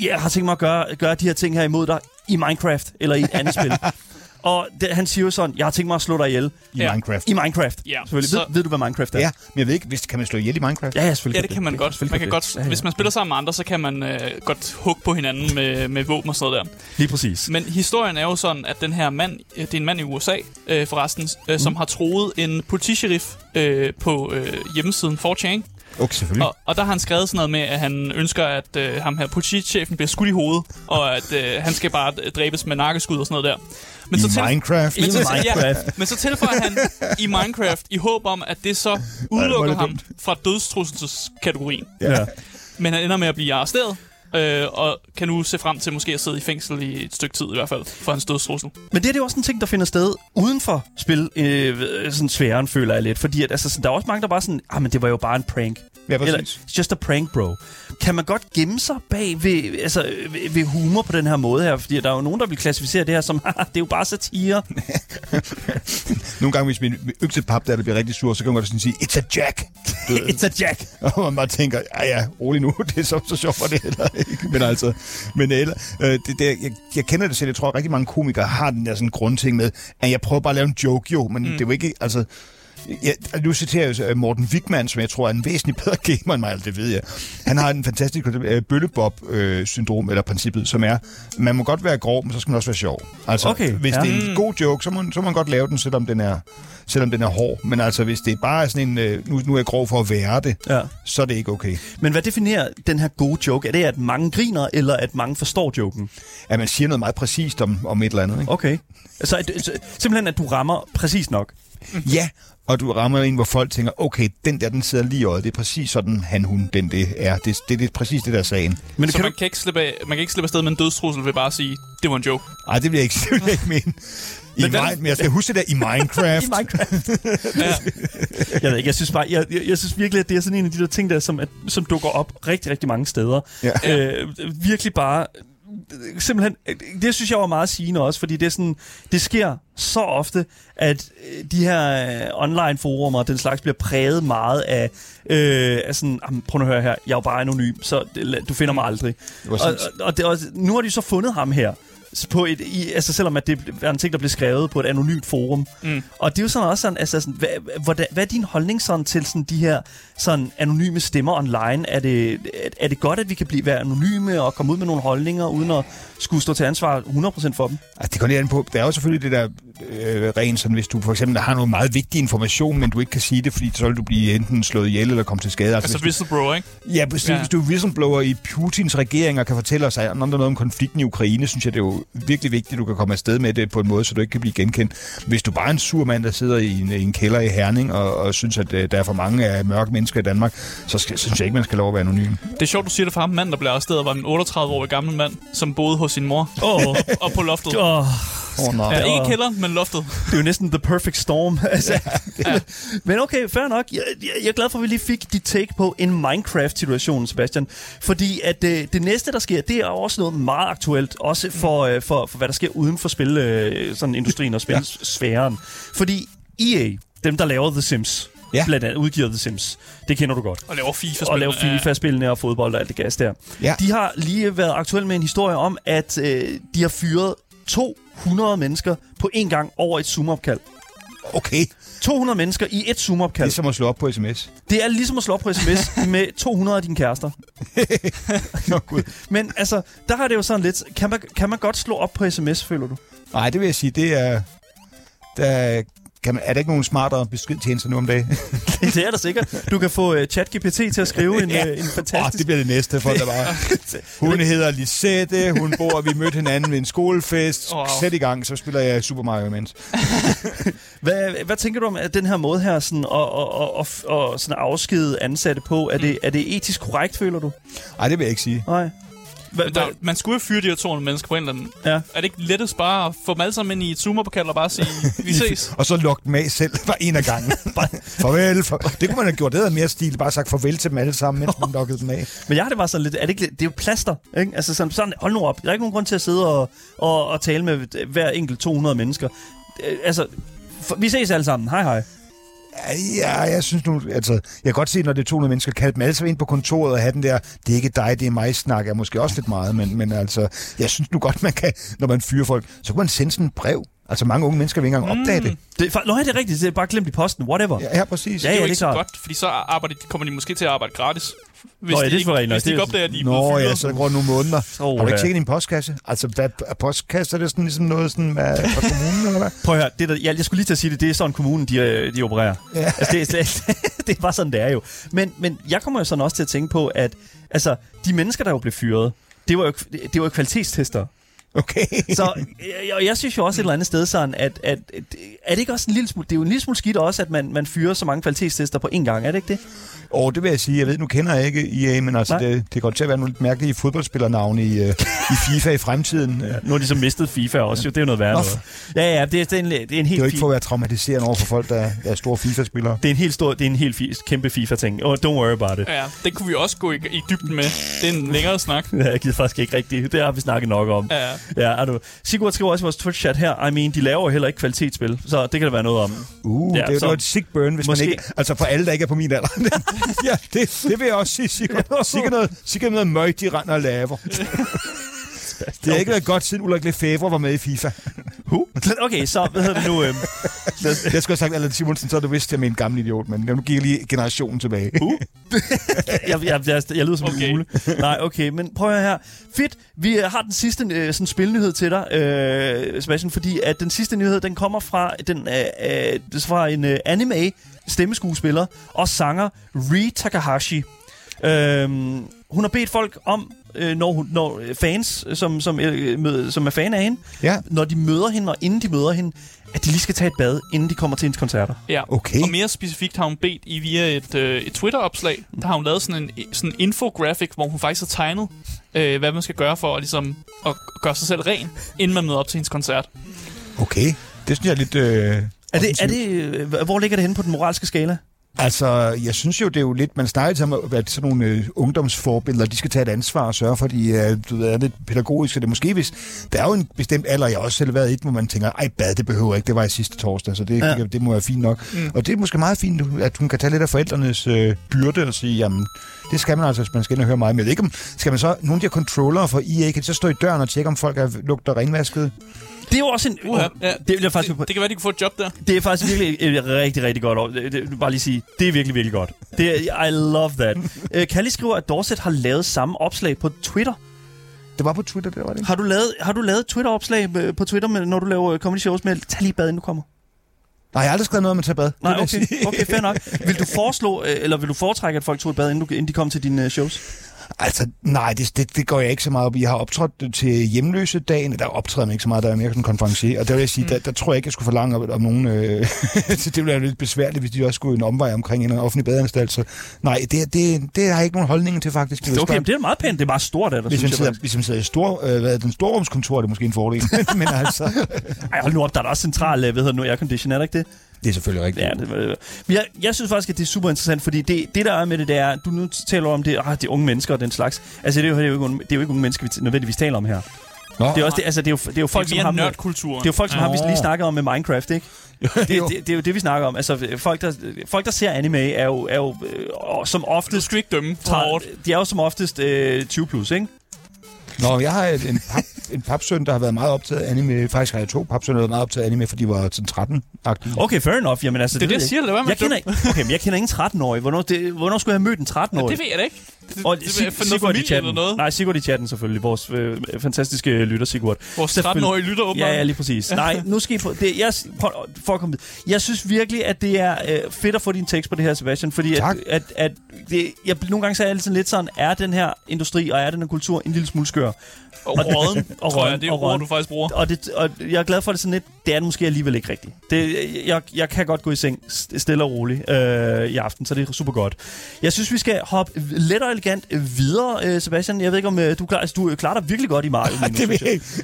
Speaker 1: jeg har tænkt mig at gøre, gøre de her ting her imod dig i Minecraft eller i et andet spil. Og det, han siger jo sådan, jeg har tænkt mig at slå dig ihjel
Speaker 3: i
Speaker 2: Ja.
Speaker 3: Minecraft.
Speaker 1: i Minecraft.
Speaker 2: Ja,
Speaker 1: Selvfølgelig.
Speaker 2: så-
Speaker 1: Ved, ved du, hvad Minecraft er?
Speaker 3: Ja, men jeg ved ikke, hvis, kan man slå ihjel i Minecraft?
Speaker 1: Ja, ja, selvfølgelig.
Speaker 2: Ja, det kan man godt.
Speaker 1: selvfølgelig
Speaker 2: Man kan
Speaker 1: det.
Speaker 2: godt
Speaker 1: Ja, ja.
Speaker 2: hvis man spiller sammen med andre, så kan man øh, godt hugge på hinanden med, med våben og sådan der.
Speaker 1: Lige præcis.
Speaker 2: Men historien er jo sådan, at den her mand, øh, det er en mand i USA øh, forresten, øh, som har troet en politisheriff øh, på øh, hjemmesiden 4chan,
Speaker 3: Okay, selvfølgelig.
Speaker 2: Og, og der har han skrevet sådan noget med, at han ønsker, at øh, ham her politichefen bliver skudt i hovedet, og at øh, han skal bare dræbes med nakkeskud og sådan noget der. Men
Speaker 3: I
Speaker 2: så til-
Speaker 3: Minecraft.
Speaker 2: Men
Speaker 1: I
Speaker 2: så,
Speaker 1: Minecraft.
Speaker 2: Ja, men så tilføjer han i Minecraft i håb om, at det så udelukker
Speaker 3: det
Speaker 2: ham
Speaker 3: dumt.
Speaker 2: fra dødstrusselskategorien.
Speaker 1: Ja.
Speaker 2: Men han ender med at blive arresteret, øh, og kan nu se frem til måske at sidde i fængsel i et stykke tid i hvert fald, for hans dødstrussel.
Speaker 1: Men det, er det jo også en ting, der finder sted uden for spil, øh, sådan sværen, føler jeg lidt. Fordi at, altså, sådan, der er også mange, der bare sådan, ah, men det var jo bare en prank.
Speaker 3: Ja, præcis.
Speaker 1: Eller, it's just a prank, bro. Kan man godt gemme sig bag ved, altså, ved, ved humor på den her måde her? Fordi der er jo nogen, der vil klassificere det her som, "Haha, det er jo bare satire.
Speaker 3: Nogle gange, hvis min øksepap der, der bliver rigtig sur, så kan man godt sådan sige, it's a jack. Du.
Speaker 1: It's a jack.
Speaker 3: Og man bare tænker, ja ja, rolig nu, det er så, så sjovt for det heller ikke. Men altså, men eller, øh, det, det, jeg, jeg kender det selv, jeg tror, at rigtig mange komikere har den der sådan grundting med, at jeg prøver bare at lave en joke jo, men mm. det er jo ikke, altså, Ja, nu citerer jeg øh, Morten Wigman, som jeg tror er en væsentlig bedre gamer end mig, altså, det ved jeg. Han har en fantastisk øh, bøllebob-syndrom, eller princippet, som er, man må godt være grov, men så skal man også være sjov. Altså,
Speaker 1: Okay,
Speaker 3: hvis
Speaker 1: ja.
Speaker 3: det er en god joke, så må, så må man godt lave den, selvom den er, selvom den er hård. Men altså, hvis det bare er sådan en, øh, nu, nu er jeg grov for at være det,
Speaker 1: Ja.
Speaker 3: så er det ikke okay.
Speaker 1: Men hvad definerer den her gode joke? Er det, at mange griner, eller at mange forstår joken?
Speaker 3: At man siger noget meget præcist om, om et eller andet, ikke?
Speaker 1: Okay. Så, at, så simpelthen, at du rammer præcis nok.
Speaker 3: Ja, og du rammer en, hvor folk tænker, okay, den der, den sidder lige i øjet. Det er præcis sådan, han, hun, den, det er. Det, det, det er præcis det, der er sagen.
Speaker 1: Men
Speaker 2: Så
Speaker 1: kan
Speaker 2: man
Speaker 1: du,
Speaker 2: kan, ikke slippe af, man kan ikke slippe afsted med en dødstrussel ved bare at sige, det var en joke.
Speaker 3: Ej, det vil jeg ikke, det vil jeg ikke mene. I
Speaker 1: Men hvad-
Speaker 3: men, jeg skal huske det der i Minecraft.
Speaker 1: I Minecraft.
Speaker 2: Ja.
Speaker 1: jeg ved ikke, jeg synes bare, jeg, jeg, jeg synes virkelig, at det er sådan en af de der ting, der, som, at, som dukker op rigtig, rigtig mange steder.
Speaker 3: Ja.
Speaker 1: Øh, virkelig bare, simpelthen, øh, det synes jeg var meget sigende også, fordi det er sådan, det sker så ofte, at øh, de her øh, online forumer og den slags bliver præget meget af, øh, af sådan, "Jamen, prøv nu at høre her, jeg er jo bare anonym, så du finder mig aldrig. Og, og, og, det, og nu har de så fundet ham her, på et, i, altså selvom at det er en ting, der blev skrevet på et anonymt forum.
Speaker 2: Mm.
Speaker 1: Og det er jo sådan også sådan, altså sådan, hvad, hvad, hvad er din holdning sådan til sådan de her sådan anonyme stemmer online? Er det, er, er det godt, at vi kan blive være anonyme og komme ud med nogle holdninger, uden at skulle stå til ansvar 100% for dem?
Speaker 3: Altså, det går lidt an på. Der er jo selvfølgelig det der øh, rent, sådan, hvis du for eksempel har noget meget vigtig information, men du ikke kan sige det, fordi så vil du blive enten slået ihjel eller komme til skade.
Speaker 2: Altså
Speaker 3: hvis
Speaker 2: whistleblower, ikke?
Speaker 3: du, ja, hvis,
Speaker 2: Ja.
Speaker 3: hvis du er whistleblower i Putins regering og kan fortælle os, om der er noget om konflikten i Ukraine, synes jeg, det er jo virkelig vigtigt, at du kan komme afsted med det på en måde, så du ikke kan blive genkendt. Hvis du bare er en sur mand, der sidder i en, i en kælder i Herning og, og synes, at øh, der er for mange af mørke mennesker i Danmark, så, skal, så synes jeg ikke, man skal lov at være anonym.
Speaker 2: Det er sjovt, du siger det for ham. Manden, der blev arresteret, var en 38-årig gammel mand, som boede hos sin mor.
Speaker 1: Åh,
Speaker 2: Og på loftet.
Speaker 1: oh,
Speaker 3: Oh, nej.
Speaker 2: Ja,
Speaker 1: Ja.
Speaker 2: ikke i kælderen, men loftet.
Speaker 1: det er jo næsten the perfect storm. altså, Men okay, fair nok. Jeg, jeg, jeg er glad for, at vi lige fik dit take på en Minecraft-situation, Sebastian. Fordi at øh, det næste, der sker, det er også noget meget aktuelt. Også for, øh, for, for hvad der sker uden for spil, øh, sådan industrien og spilsfæren. Fordi EA, dem der laver The Sims,
Speaker 3: Ja.
Speaker 1: blandt andet udgiver The Sims, det kender du godt.
Speaker 2: Og laver FIFA
Speaker 1: Og laver FIFA-spillene og fodbold og alt det gas der.
Speaker 3: Ja.
Speaker 1: De har lige været aktuelle med en historie om, at øh, de har fyret 200 mennesker på en gang over et Zoom-opkald.
Speaker 3: Okay,
Speaker 1: 200 mennesker i et
Speaker 3: det
Speaker 1: Zoom-opkald.
Speaker 3: er som at slå op på sms.
Speaker 1: Det er ligesom at slå op på sms med 200 af dine kærester.
Speaker 3: Nå, Gud.
Speaker 1: Men altså, der har det jo sådan lidt... Kan man, kan man godt slå op på sms, føler du?
Speaker 3: Nej, det vil jeg sige, det er... Der, kan man, er der ikke nogen smartere beskedtjenester nu om dagen?
Speaker 1: det er der sikkert. Du kan få uh, ChatGPT til at skrive en,
Speaker 3: Ja.
Speaker 1: uh, en fantastisk...
Speaker 3: det bliver det næste for, der bare... Hun hedder Lisette, hun bor, vi mødte hinanden ved en skolefest.
Speaker 2: Wow.
Speaker 3: Sæt i gang, så spiller jeg Super Mario imens.
Speaker 1: Hvad, hvad tænker du om at den her måde her sådan, at, at, at, at sådan afskede ansatte på? Er det, er det etisk korrekt, føler du?
Speaker 3: Nej, det vil jeg ikke sige.
Speaker 1: Nej. Hva,
Speaker 2: Men der, man skulle jo fyre de her 200 mennesker på en eller anden.
Speaker 1: Ja.
Speaker 2: Er det ikke lettest bare at få dem alle sammen ind i et zoomer og bare sige, vi ses?
Speaker 3: Og så lukke dem af selv var en af gangen. Bare, farvel. For... Det kunne man have gjort. Det havde mere stil. Bare sagt farvel til dem alle sammen, mens man lukkede dem af.
Speaker 1: Men jeg har det bare sådan lidt, er det, ikke, det er jo plaster, ikke? Altså sådan, sådan, hold nu op. Der er ikke nogen grund til at sidde og, og, og tale med hver enkelt 200 mennesker. Øh, Altså, for, vi ses alle sammen. Hej hej.
Speaker 3: Ja, jeg synes nu, altså, jeg kan godt se, når det er 200 mennesker, kalde dem alle sammen ind på kontoret og have den der, det er ikke dig, det er mig snak, er måske også lidt meget, men, men altså, jeg synes nu godt, man kan, når man fyrer folk, så kan man sende sådan en brev. Altså, mange unge mennesker vil ikke engang opdage det.
Speaker 1: Det, er fa- Nå, ja, det er rigtigt. Det er bare glemt i posten. Whatever.
Speaker 3: Ja, ja præcis.
Speaker 1: Ja,
Speaker 2: det er jo
Speaker 1: det
Speaker 2: ikke så godt, fordi så arbejder de, kommer de måske til at arbejde gratis. Hvis
Speaker 1: Nå, ja,
Speaker 2: de
Speaker 1: det er
Speaker 2: ikke,
Speaker 1: nok.
Speaker 2: hvis de
Speaker 1: Det
Speaker 2: ikke
Speaker 1: er-
Speaker 2: opdager, at de er
Speaker 3: Nå ja, så går nogle måneder.
Speaker 1: Oh,
Speaker 3: har du ikke tjekket din postkasse? Altså, hvad, er postkasse, er det sådan ligesom noget sådan, hvad, fra kommunen, eller hvad?
Speaker 1: Prøv at høre, det der, jeg, jeg skulle lige til at sige det, det er sådan kommunen, de, øh, de opererer.
Speaker 3: Ja.
Speaker 1: Altså, det, det, det er bare sådan, det er jo. Men, men jeg kommer jo sådan også til at tænke på, at altså, de mennesker, der jo blev fyret, det var jo, det var jo kvalitetstester.
Speaker 3: Okay.
Speaker 1: Så jeg, jeg synes jo også et eller andet sted sådan, at, at, at er det ikke også en lille smule, det er jo en lille smule skidt også, at man, man fyrer så mange kvalitetstester på én gang, er det ikke det?
Speaker 3: Og det vil jeg sige, jeg ved, nu kender jeg ikke EA, men altså,
Speaker 1: Nej.
Speaker 3: det, det går til at være nogle lidt mærkelige fodboldspillernavne i, uh, i FIFA i fremtiden. Ja.
Speaker 1: Nu har de så mistet FIFA også, jo. det er jo noget værre
Speaker 3: Nå.
Speaker 1: noget. Ja, ja, det, er- det, er en, det er en
Speaker 3: Det er
Speaker 1: helt
Speaker 3: jo ikke for at være traumatiserende over for folk, der, der er store FIFA-spillere.
Speaker 1: det er en helt stor, det er en helt fi, kæmpe FIFA-ting. Oh, don't worry about it.
Speaker 2: Ja, den kunne vi også gå i, i dybden med. Det er en længere snak.
Speaker 1: Ja, jeg gider faktisk ikke rigtigt. Det har vi snakket nok om.
Speaker 2: Ja.
Speaker 1: Ja, er du. Sigurd skriver også i vores Twitch-chat her, I mean, de laver heller ikke kvalitetsspil, så det kan der være noget om.
Speaker 3: Uh,
Speaker 1: Ja,
Speaker 3: det er jo et sick burn, hvis
Speaker 1: Måske-
Speaker 3: man ikke... Altså for alle, der ikke er på min alder. ja, det, det vil jeg også sige, Sigurd. Sikkert noget, sikkert noget møg, de render og laver. Det har ikke været godt, siden Ulrik Lefebvre var med i FIFA.
Speaker 1: Huh? Okay, så hvad hedder det nu? Øhm,
Speaker 3: Jeg skulle have sagt Allan Simonsen, så du vidst, at jeg er en gammel idiot, men nu gik jeg lige generationen tilbage.
Speaker 1: Uh. jeg, jeg, jeg, jeg lyder som okay. En gule. Nej, okay, men prøv her. Fedt, vi øh, har den sidste øh, sådan spilnyhed til dig, øh, Sebastian, fordi at den sidste nyhed, den kommer fra, den, øh, øh, det er fra en øh, anime stemmeskuespiller og sanger Ri Takahashi. Øhm, hun har bedt folk om, øh, når, hun, når øh, fans, som, som, øh, mød, som er fan af hende,
Speaker 3: Ja,
Speaker 1: når de møder hende, og inden de møder hende, at de lige skal tage et bad, inden de kommer til hendes koncerter.
Speaker 2: Ja.
Speaker 3: Okay.
Speaker 2: Og mere specifikt har hun bedt i via et, øh, et Twitter-opslag. Der har hun lavet sådan en sådan en infographic, hvor hun faktisk har tegnet, øh, hvad man skal gøre for at, ligesom, at gøre sig selv ren, inden man møder op til hendes koncert.
Speaker 3: okay. Det synes jeg er lidt... Øh,
Speaker 1: Er det, er det, øh, hvor ligger det henne på den moralske skala?
Speaker 3: Altså, jeg synes jo, det er jo lidt... Man snakker om, at sådan nogle øh, ungdomsforbilleder, de skal tage et ansvar og sørge for, at de øh, du ved, er lidt pædagogiske. Det er måske, hvis... Der er jo en bestemt alder, jeg har også selv været i, hvor man tænker, ej, bad, det behøver ikke. Det var i sidste torsdag, så det,
Speaker 1: Ja.
Speaker 3: det, det må være fint nok. Mm. Og det er måske meget fint, at hun kan tage lidt af forældrenes øh, byrde og sige, jamen, det skal man altså, hvis man skal ind og høre meget. Men jeg ved ikke, om, skal man så... Nogle af de her controllere for EA, kan de så stå i døren og tjekke, om folk er, lugter renvasket?
Speaker 1: Det er jo også en...
Speaker 2: Uha, ja,
Speaker 1: det vil jeg faktisk
Speaker 2: det, det kan være, de kan få et job der.
Speaker 1: Det er faktisk virkelig et rigtig, rigtig godt år. Det, det, bare lige sige, det er virkelig, virkelig godt. Det er, I love that. uh, Kalli skriver, at Dorset har lavet samme opslag på Twitter.
Speaker 3: Det var på Twitter, det var det ikke?
Speaker 1: Har du lavet, har du lavet Twitter-opslag øh, på Twitter, med, når du laver øh, comedy shows med, tag lige bad, inden du kommer?
Speaker 3: Nej, jeg har aldrig skrevet noget om at tage bad.
Speaker 1: Nej, okay, okay, fair nok. Vil du foreslå, øh, eller vil du foretrække, at folk tog et bad, inden, du, inden de kom til dine øh, shows?
Speaker 3: Altså, nej, det, det, det går jeg ikke så meget op i. Jeg har optrådt til hjemløse dagen. Der optræder man ikke så meget, der er mere sådan en konferencier. Og der vil jeg sige, mm. der, der, tror jeg ikke, jeg skulle forlange om, om nogen... Øh, så det ville være lidt besværligt, hvis de også skulle en omvej omkring en eller anden offentlig badeanstalt. Så nej, det, det, det har jeg ikke nogen holdning til, faktisk.
Speaker 1: Det er okay, det er meget pænt. Det er meget stort af dig,
Speaker 3: hvis man sidder, hvis man sidder i stor, øh, hvad, den storrumskontor, er det måske en fordel. men altså,
Speaker 1: Ej, hold nu op, der er da også central, øh, hvad hedder nu, aircondition, er der ikke det?
Speaker 3: Det er selvfølgelig rigtigt.
Speaker 1: Ja, det, øh, men jeg, jeg synes faktisk, at det er super interessant, fordi det, det der er med det, det er, du nu taler om det, ah, det er unge mennesker og den slags. Altså, det er jo, det er jo, ikke, unge- det er jo ikke unge mennesker, vi nødvendigvis taler om her.
Speaker 3: Nå,
Speaker 1: Det er, også det, altså, det er jo, det er jo folk,
Speaker 2: det
Speaker 1: som
Speaker 2: er
Speaker 1: har
Speaker 2: mere
Speaker 1: med,
Speaker 2: nørdkulturen.
Speaker 1: det er jo folk, som har vi lige snakket om med Minecraft, ikke? Det, det, det, er jo det, vi snakker om. Altså, folk, der, folk, der ser anime, er jo, er jo øh, som
Speaker 2: Du
Speaker 1: oftest...
Speaker 2: skal ikke dømme hårdt.
Speaker 1: de er jo som oftest øh, 20 plus, ikke?
Speaker 3: Nå, jeg har et- en, pap, en papsøn, der har været meget optaget af anime. Faktisk har jeg to papsønner, der har været meget optaget af anime, for de var sådan 13-agtige.
Speaker 1: Okay, fair enough. Jamen, altså,
Speaker 2: Det er det,
Speaker 1: ved
Speaker 2: jeg siger. Være med
Speaker 1: jeg kender, ikke- okay, men jeg kender ingen 13-årige. Hvornår, det, hvornår skulle jeg have mødt en 13-årig?
Speaker 2: Det ved jeg da ikke. Det,
Speaker 1: Og
Speaker 2: det, det, det,
Speaker 1: Sigurd i chatten.
Speaker 2: eller noget.
Speaker 1: Nej, Sigurd i chatten selvfølgelig. Vores øh, fantastiske lytter, Sigurd.
Speaker 2: Vores
Speaker 1: Selvfølgelig.
Speaker 2: 13-årige lytter åbenbart.
Speaker 1: Ja, ja, lige præcis. Nej, nu skal I på... Det, jeg, for, for at komme. Jeg synes virkelig, at det er øh, fedt at få din tekst på det her, Sebastian, fordi
Speaker 3: Tak.
Speaker 1: at, at, at det, jeg, nogle gange så er jeg lidt sådan, er den her industri og er den her kultur en lille smule skør?
Speaker 2: Og råden,
Speaker 1: Og
Speaker 2: tror jeg. Det er ord,
Speaker 1: rådden.
Speaker 2: du faktisk bruger.
Speaker 1: Og, det, og jeg er glad for det sådan lidt, det er det måske alligevel ikke rigtigt. Det, jeg, jeg kan godt gå i seng st- stille og roligt øh, i aften, så det er super godt. Jeg synes, vi skal hoppe let og elegant videre, øh, Sebastian. Jeg ved ikke, om øh, du, klar, altså, du klarer dig virkelig godt i Mario. nu,
Speaker 3: det ved jeg ikke.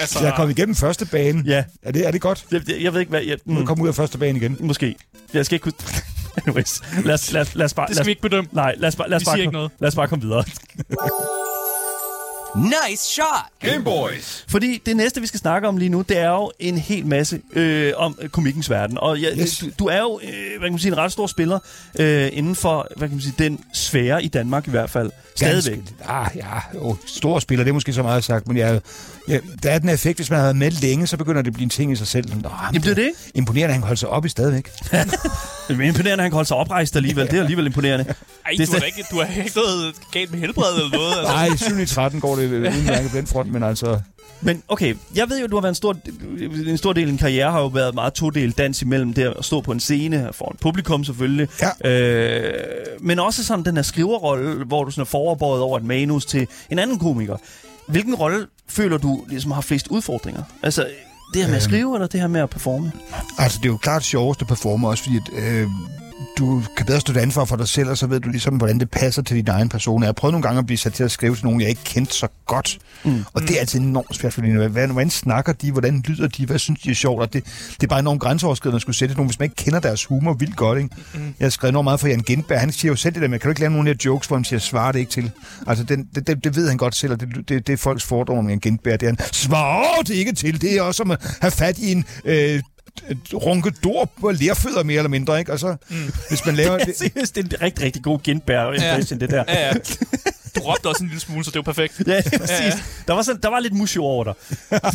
Speaker 2: Altså,
Speaker 3: Jeg er kommet igennem første bane.
Speaker 1: Ja,
Speaker 3: Er det, er det godt?
Speaker 1: jeg, jeg ved ikke, hvad... Jeg, mm,
Speaker 3: kommer ud af første bane igen.
Speaker 1: måske. Jeg skal ikke kunne... Anyways, lad os, lad, os- lad os bare...
Speaker 2: det
Speaker 1: lad
Speaker 2: skal vi
Speaker 1: os,
Speaker 2: ikke bedømme.
Speaker 1: nej, lad os bare, lad os
Speaker 2: Vi
Speaker 1: bare,
Speaker 2: siger ikke
Speaker 1: kom-
Speaker 2: noget.
Speaker 1: lad os bare komme videre.
Speaker 4: Nice shot!
Speaker 5: Game Boys.
Speaker 1: Fordi det næste, vi skal snakke om lige nu, det er jo en hel masse øh, om øh, komikkens verden. Og jeg,
Speaker 3: Yes.
Speaker 1: du, du er jo, øh, hvad kan man sige, en ret stor spiller øh, inden for, hvad kan man sige, den sfære i Danmark i hvert fald. Stadigvæk.
Speaker 3: Ganske- Ah, ja, jo, stor spiller, det er måske så meget sagt, men jeg, ja, der er den effekt, hvis man har været med længe, så begynder det at blive en ting i sig selv. Nå,
Speaker 1: Jamen, det er det.
Speaker 3: Imponerende, at han kan holde sig op i stadigvæk.
Speaker 1: Det er imponerende, at han kan holde sig oprejst alligevel. Det er alligevel imponerende.
Speaker 2: Ej,
Speaker 1: Det er
Speaker 2: du da ikke, du har ikke noget galt med helbredet eller noget. Altså.
Speaker 3: Nej, 7 i 13 går det udmærket på den front, men altså...
Speaker 1: Men okay, jeg ved jo, at du har været en stor, en stor del af din karriere har jo været meget todel dans imellem det at stå på en scene for en publikum selvfølgelig.
Speaker 3: Ja.
Speaker 1: Øh, men også sådan den her skriverrolle, hvor du sådan er over et manus til en anden komiker. Hvilken rolle føler du ligesom har flest udfordringer? Altså det her med at
Speaker 3: Øhm.
Speaker 1: skrive, eller det her med at performe?
Speaker 3: Altså, det er jo klart sjovest at performe også, fordi at, øh, du kan bedre stå til ansvar for dig selv, og så ved du ligesom, hvordan det passer til din egen person. Jeg har prøvet nogle gange at blive sat til at skrive til nogen, jeg ikke kendte så godt.
Speaker 1: Mm.
Speaker 3: Og det er altid enormt svært, fordi hvad, hvordan snakker de, hvordan lyder de, hvad synes de er sjovt, og det, det er bare enormt grænseoverskridende at skulle sætte nogen, hvis man ikke kender deres humor vildt godt. Ikke?
Speaker 2: Mm.
Speaker 3: Jeg har skrevet enormt meget for Jan Gindberg, han siger jo selv det der med, kan du ikke lave nogle af de jokes, hvor han siger, svarer det ikke til? Altså, den, det, det, det, ved han godt selv, og det, det, det er folks fordom om Jan Gindberg, det er han, svarer det ikke til, det er også som at have fat i en... Øh, runkedor på lærfødder mere eller mindre, ikke? Og så, mm. hvis man laver det...
Speaker 1: synes, det er en rigtig, rigtig god Gindberg impression, det der.
Speaker 2: Ja, ja. Du råbte også en lille smule, så det var perfekt.
Speaker 1: Ja, præcis. Der var, sådan, der var lidt musho over dig.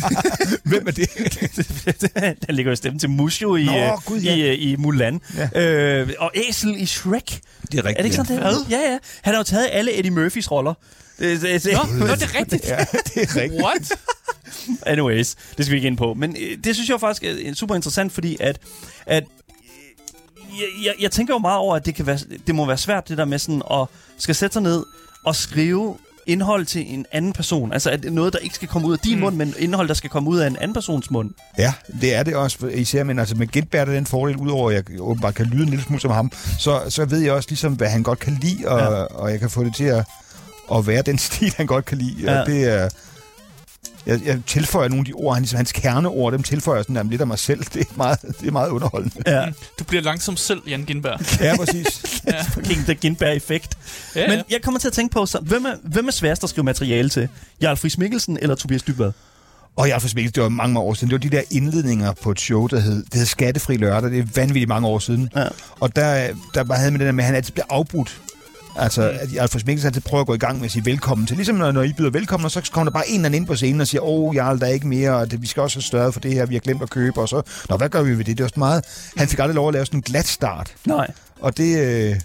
Speaker 3: Hvem er det?
Speaker 1: der ligger jo stemme til Mushu i,
Speaker 3: Nå,
Speaker 1: øh,
Speaker 3: gud, ja.
Speaker 1: i, øh, i Mulan.
Speaker 3: Ja.
Speaker 1: Øh, og Æsel i Shrek.
Speaker 3: Det er rigtigt.
Speaker 1: Er det ikke sådan, det er? Ja, ja. Han har jo taget alle Eddie Murphys roller. Det, det, det.
Speaker 2: Nå, nå, det er rigtigt.
Speaker 3: Ja, det er rigtigt.
Speaker 2: What?
Speaker 1: Anyways, det skal vi ikke ind på. Men øh, det synes jeg faktisk er super interessant, fordi at, at øh, jeg, jeg, jeg tænker jo meget over, at det, kan være, det må være svært, det der med sådan at skal sætte sig ned og skrive indhold til en anden person. Altså at noget, der ikke skal komme ud af din mm. mund, men indhold, der skal komme ud af en anden persons mund.
Speaker 3: Ja, det er det også, især, men altså med Gindberg er den fordel, udover at jeg åbenbart kan lyde en lille smule som ham, så, så ved jeg også ligesom, hvad han godt kan lide, og,
Speaker 1: Ja.
Speaker 3: og jeg kan få det til at, at være den stil, han godt kan lide. Ja.
Speaker 1: Ja.
Speaker 3: Og det er... Jeg, jeg tilføjer nogle af de ord, han, ligesom, hans kerneord, dem tilføjer jeg sådan der, lidt af mig selv. Det er meget, det er meget underholdende.
Speaker 1: Ja.
Speaker 2: Du bliver langsomt selv, Jan Gindberg.
Speaker 3: Ja, præcis.
Speaker 2: Ja.
Speaker 1: Fucking the Gindberg-effekt.
Speaker 2: Ja,
Speaker 1: Men
Speaker 2: ja.
Speaker 1: jeg kommer til at tænke på, så, hvem, er, hvem er sværest at skrive materiale til? Jarl Friis Mikkelsen eller Tobias Dybvad?
Speaker 3: Og jeg har det var mange år siden. Det var de der indledninger på et show, der hed, det hed Skattefri Lørdag. Det er vanvittigt mange år siden.
Speaker 1: Ja.
Speaker 3: Og der, der havde man det der med, at han altid blev afbrudt. Altså, at Alfred Mikkelsen altid prøver at gå i gang med at sige velkommen til. Ligesom når, når I byder velkommen, og så kommer der bare en eller anden ind på scenen og siger, åh, oh, Jarl, der er ikke mere, og det, vi skal også have større for det her, vi har glemt at købe, og så, nå, hvad gør vi ved det? Det var sådan meget, han fik aldrig lov at lave sådan en glat start.
Speaker 1: Nej.
Speaker 3: Og det, øh,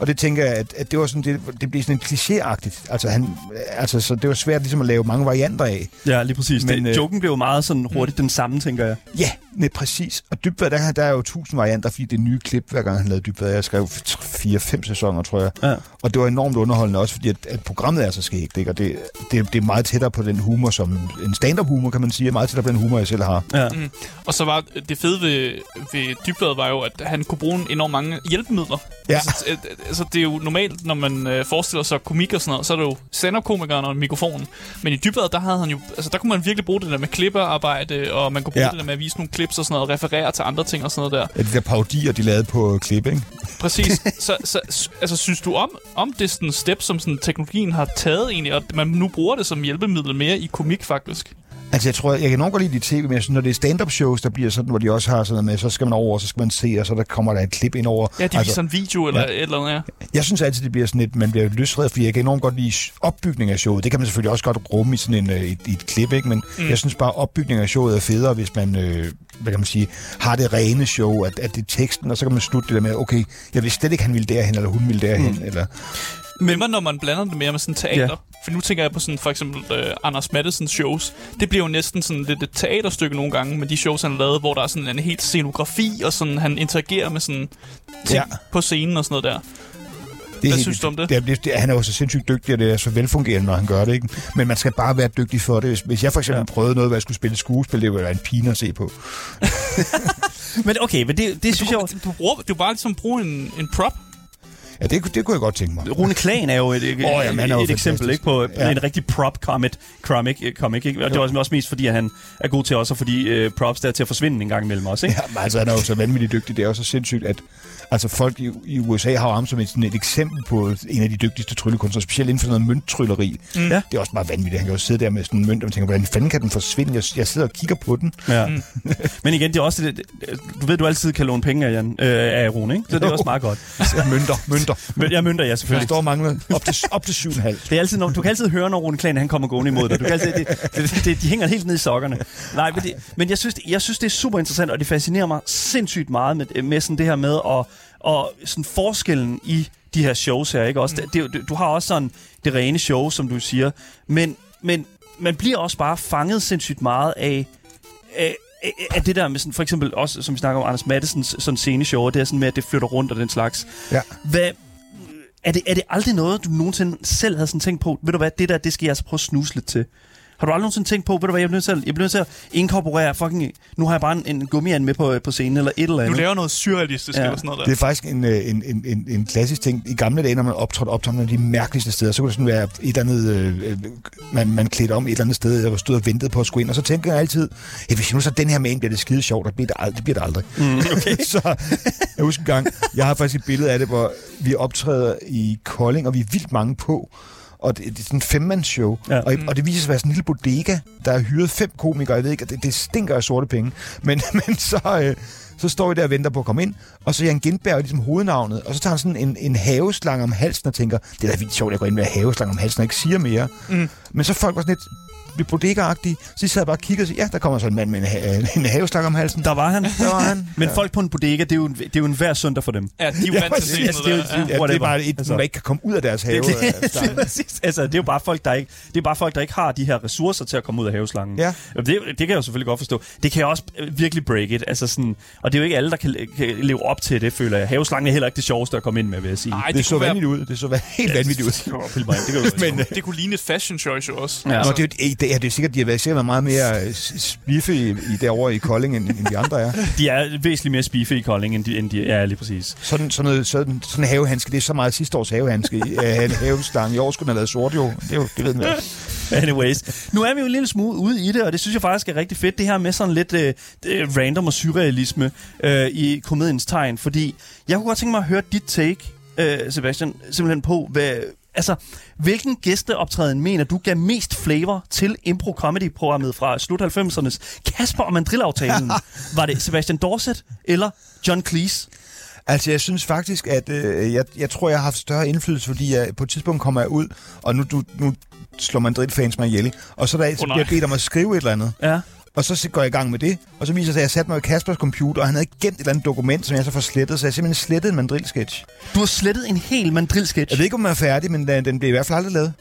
Speaker 3: og det tænker jeg, at, at det var sådan, det, det blev sådan en klichéagtigt. Altså, han, altså, så det var svært ligesom at lave mange varianter af.
Speaker 1: Ja, lige præcis. Men, det,
Speaker 3: øh,
Speaker 1: joken blev meget sådan hurtigt den samme, tænker jeg.
Speaker 3: Ja, nej, præcis. Og Dybvad, der, der er jo tusind varianter, fordi det er nye klip, hver gang han lavede Dybvad. Jeg skrev fire-fem sæsoner, tror jeg.
Speaker 1: Ja.
Speaker 3: Og det var enormt underholdende også, fordi at, at programmet er så skægt, ikke? Og det, det, det er meget tættere på den humor, som en stand-up humor, kan man sige, er meget tættere på den humor, jeg selv har.
Speaker 1: Ja.
Speaker 2: Mm. Og så var det fede ved, ved Dybvad var jo, at han kunne bruge enormt mange hjælpemidler.
Speaker 3: Ja.
Speaker 2: Altså, altså, det er jo normalt, når man øh, forestiller sig komik og sådan noget, så er det jo stand-up-komikeren og mikrofonen. Men i Dybvad, der havde han jo, altså der kunne man virkelig bruge det der med klipperarbejde, og man kunne bruge
Speaker 3: Ja.
Speaker 2: det der med at vise nogle klips og sådan noget, og referere til andre ting og sådan noget der.
Speaker 3: Ja, de der parodier, de lavede på klip, ikke?
Speaker 2: Præcis. så, så altså, synes du om, om det sådan step, som sådan, teknologien har taget egentlig, og man nu bruger det som hjælpemiddel mere i komik faktisk?
Speaker 3: Altså, jeg tror, jeg kan nok godt lide de tv, men synes, når det er stand-up shows, der bliver sådan, hvor de også har sådan noget med, så skal man over, og så skal man se, og så der kommer der et klip ind over.
Speaker 2: Ja, de altså, viser en video eller
Speaker 3: ja.
Speaker 2: et eller andet, ja.
Speaker 3: Jeg synes altid, det bliver sådan et, man bliver løsredet, fordi jeg kan enormt godt lide opbygning af showet. Det kan man selvfølgelig også godt rumme i sådan en, øh, et, et klip, ikke? Men mm. jeg synes bare, opbygning af showet er federe, hvis man, øh, hvad kan man sige, har det rene show, at, at det er teksten, og så kan man slutte det der med, okay, jeg vidste slet ikke, han ville derhen, eller hun ville derhen, mm. eller...
Speaker 2: Men hvad når man blander det mere med sådan teater? Ja. For nu tænker jeg på sådan for eksempel øh, Anders Mattesens shows. Det bliver jo næsten sådan lidt et teaterstykke nogle gange med de shows, han har lavet, hvor der er sådan en helt scenografi, og sådan han interagerer med sådan ting
Speaker 3: Ja.
Speaker 2: på scenen og sådan noget der.
Speaker 3: Det er
Speaker 2: Hvad synes du om det?
Speaker 3: det, det, det han er jo så sindssygt dygtig, og det er så velfungerende, når han gør det. Ikke? Men man skal bare være dygtig for det. Hvis, hvis jeg for eksempel ja. prøvede noget, hvor jeg skulle spille skuespil, det ville være en pine at se på.
Speaker 1: Men okay, men det, det synes jeg jo...
Speaker 2: Du, du, bruger, du bare ligesom bruge en, en prop.
Speaker 3: Ja, det, det kunne jeg godt tænke mig.
Speaker 1: Rune Klagen er jo et, et,
Speaker 3: Åh, jamen, han er jo
Speaker 1: et eksempel ikke, på
Speaker 3: Ja.
Speaker 1: en rigtig prop comic, comic, comic ikke? og det er også, også mest fordi, at han er god til også, fordi uh, props der er til at forsvinde en gang imellem også. Ikke?
Speaker 3: Ja, men altså, han er jo så vanvittigt dygtig. Det er jo så sindssygt, at altså, folk i, i USA har jo ham som et, sådan et eksempel på en af de dygtigste tryllekunstnere, specielt inden for noget mønttrylleri.
Speaker 1: Mm. Ja.
Speaker 3: Det er også bare vanvittigt. Han kan jo sidde der med sådan en mønt, og man tænker, hvordan fanden kan den forsvinde? Jeg, jeg sidder og kigger på den.
Speaker 1: Ja. Mm. Men igen, det er også det, du ved, du altid kan låne penge af, Jan, øh, af Rune, ikke? Så det er
Speaker 3: Jo.
Speaker 1: også meget godt.
Speaker 3: mønter, mønter. Mønter.
Speaker 1: Men jeg mønter, ja,
Speaker 3: Jeg
Speaker 1: selvfølgelig.
Speaker 3: står og mangler op til, op til 7,5.
Speaker 1: Det er altid, når, du kan altid høre, når Rune Klan, han kommer gående imod dig. Du kan altid, det, det, det, de hænger helt ned i sokkerne. Nej, men, det, men jeg, synes, jeg synes, det er super interessant, og det fascinerer mig sindssygt meget med, med sådan det her med at, og sådan forskellen i de her shows her. Ikke? Også, det, det, du har også sådan det rene show, som du siger, men, men man bliver også bare fanget sindssygt meget af, af, af det der med sådan, for eksempel også, som vi snakker om, Anders Mattesens sådan sceneshow, det er sådan med, at det flytter rundt og den slags.
Speaker 3: Ja.
Speaker 1: Hvad, er det, er det aldrig noget, du nogensinde selv havde sådan tænkt på? Ved du hvad, det der, det skal jeg altså prøve at snuse lidt til. Har du aldrig nogensinde tænkt på, ved du hvad, jeg bliver nødt til at, jeg bliver nødt til at inkorporere fucking... Nu har jeg bare en, en gummiand med på, på scenen, eller et eller
Speaker 2: Du
Speaker 1: andet.
Speaker 2: laver noget surrealistisk
Speaker 1: Ja.
Speaker 2: eller sådan noget der.
Speaker 3: Det er faktisk en, øh, en, en, en, en klassisk ting. I gamle dage, når man optrådte op til nogle af de mærkeligste steder, så kunne det sådan være et eller andet, øh, øh, man, man klædte om et eller andet sted, og stod og ventede på at skulle ind. Og så tænker jeg altid, hey, hvis jeg nu så den her med ind, bliver det skide sjovt, og det bliver det aldrig. Det bliver det aldrig. Mm, okay. så jeg husker en gang, jeg har faktisk et billede af det, hvor vi optræder i Kolding, og vi er vildt mange på. Og det, det er sådan en femmandsshow.
Speaker 1: Ja.
Speaker 3: Og, og det viser sig at være sådan en lille bodega, der er hyret fem komikere. Jeg ved ikke, det, det stinker af sorte penge. Men, men så, øh, så står vi der og venter på at komme ind. Og så er Jan Gindberg er ligesom hovednavnet. Og så tager han sådan en, en haveslange om halsen og tænker, det er da vildt sjovt, at jeg går ind med haveslange om halsen og ikke siger mere. Mm. Men så folk var sådan lidt lidt bodega Så de sad bare og kiggede og sagde, ja, der kommer så en mand med en, ha- en haveslange om halsen.
Speaker 1: Der var han.
Speaker 3: Der var han.
Speaker 1: Men folk på en bodega, det er jo en, det er jo en hver søndag for dem.
Speaker 2: Ja, de er jo
Speaker 3: Ja,
Speaker 2: vant til
Speaker 1: Det er jo-
Speaker 2: der.
Speaker 1: det er
Speaker 2: Ja.
Speaker 1: jo-
Speaker 3: Ja, det er bare et,
Speaker 1: Altså.
Speaker 3: altså, der ikke kan komme ud af deres have.
Speaker 1: Det, det, det, præcis. altså, det er jo bare folk, der ikke, det er bare folk, der ikke har de her ressourcer til at komme ud af haveslangen.
Speaker 3: Ja.
Speaker 1: Det, det kan jeg jo selvfølgelig godt forstå. Det kan jeg også øh, virkelig break it. Altså sådan, og det er jo ikke alle, der kan, kan leve op til det, føler jeg. Haveslangen er heller ikke det sjoveste at komme ind med, vil jeg sige.
Speaker 2: Ej,
Speaker 3: det,
Speaker 2: det
Speaker 3: så
Speaker 2: være-
Speaker 3: vanvittigt ud. Det så helt vanvittigt ud.
Speaker 1: Det kan godt det kan jo
Speaker 3: Men, øh,
Speaker 2: Det kunne ligne et fashion choice jo også.
Speaker 1: Ja.
Speaker 3: Nå, det, er, jo- er, det er sikkert, de har været, sikkert været meget mere øh, spiffe i, i derovre i Kolding, end, end de andre er.
Speaker 1: de er væsentligt mere spiffe i Kolding, end de, end de er lige præcis.
Speaker 3: Sådan, sådan, noget, sådan, sådan en havehandske, det er så meget sidste års havehandske. i- øh, en havestang. I år skulle den have været sort jo. Det, er jo, det ved man.
Speaker 1: Anyways. Nu er vi jo en lille smule ude i det, og det synes jeg faktisk er rigtig fedt. Det her med sådan lidt øh, random og surrealisme øh, i komediens tegn. Fordi jeg kunne godt tænke mig at høre dit take, øh, Sebastian, simpelthen på, hvad, altså, hvilken gæsteoptræden mener du gav mest flavor til impro-comedy-programmet fra slut 90'ernes Kasper og Mandrill-aftalen? Var det Sebastian Dorset eller John Cleese?
Speaker 3: Altså, jeg synes faktisk, at øh, jeg, jeg tror, jeg har haft større indflydelse, fordi jeg, på et tidspunkt kommer jeg ud, og nu, du, nu slår Madrid-fans mig ihjel. Og så, der, så
Speaker 2: nej.
Speaker 3: bliver jeg bedt om at skrive et eller andet.
Speaker 1: Ja.
Speaker 3: Og så går jeg i gang med det, og så viser det sig, at jeg satte mig ved Kaspers computer, og han havde gemt et eller andet dokument, som jeg så får slettet, så jeg simpelthen slettede en mandrill-sketch.
Speaker 1: Du har slettet en hel mandrill-sketch.
Speaker 3: Jeg ved ikke, om den er færdig, men den, den blev i hvert fald aldrig lavet.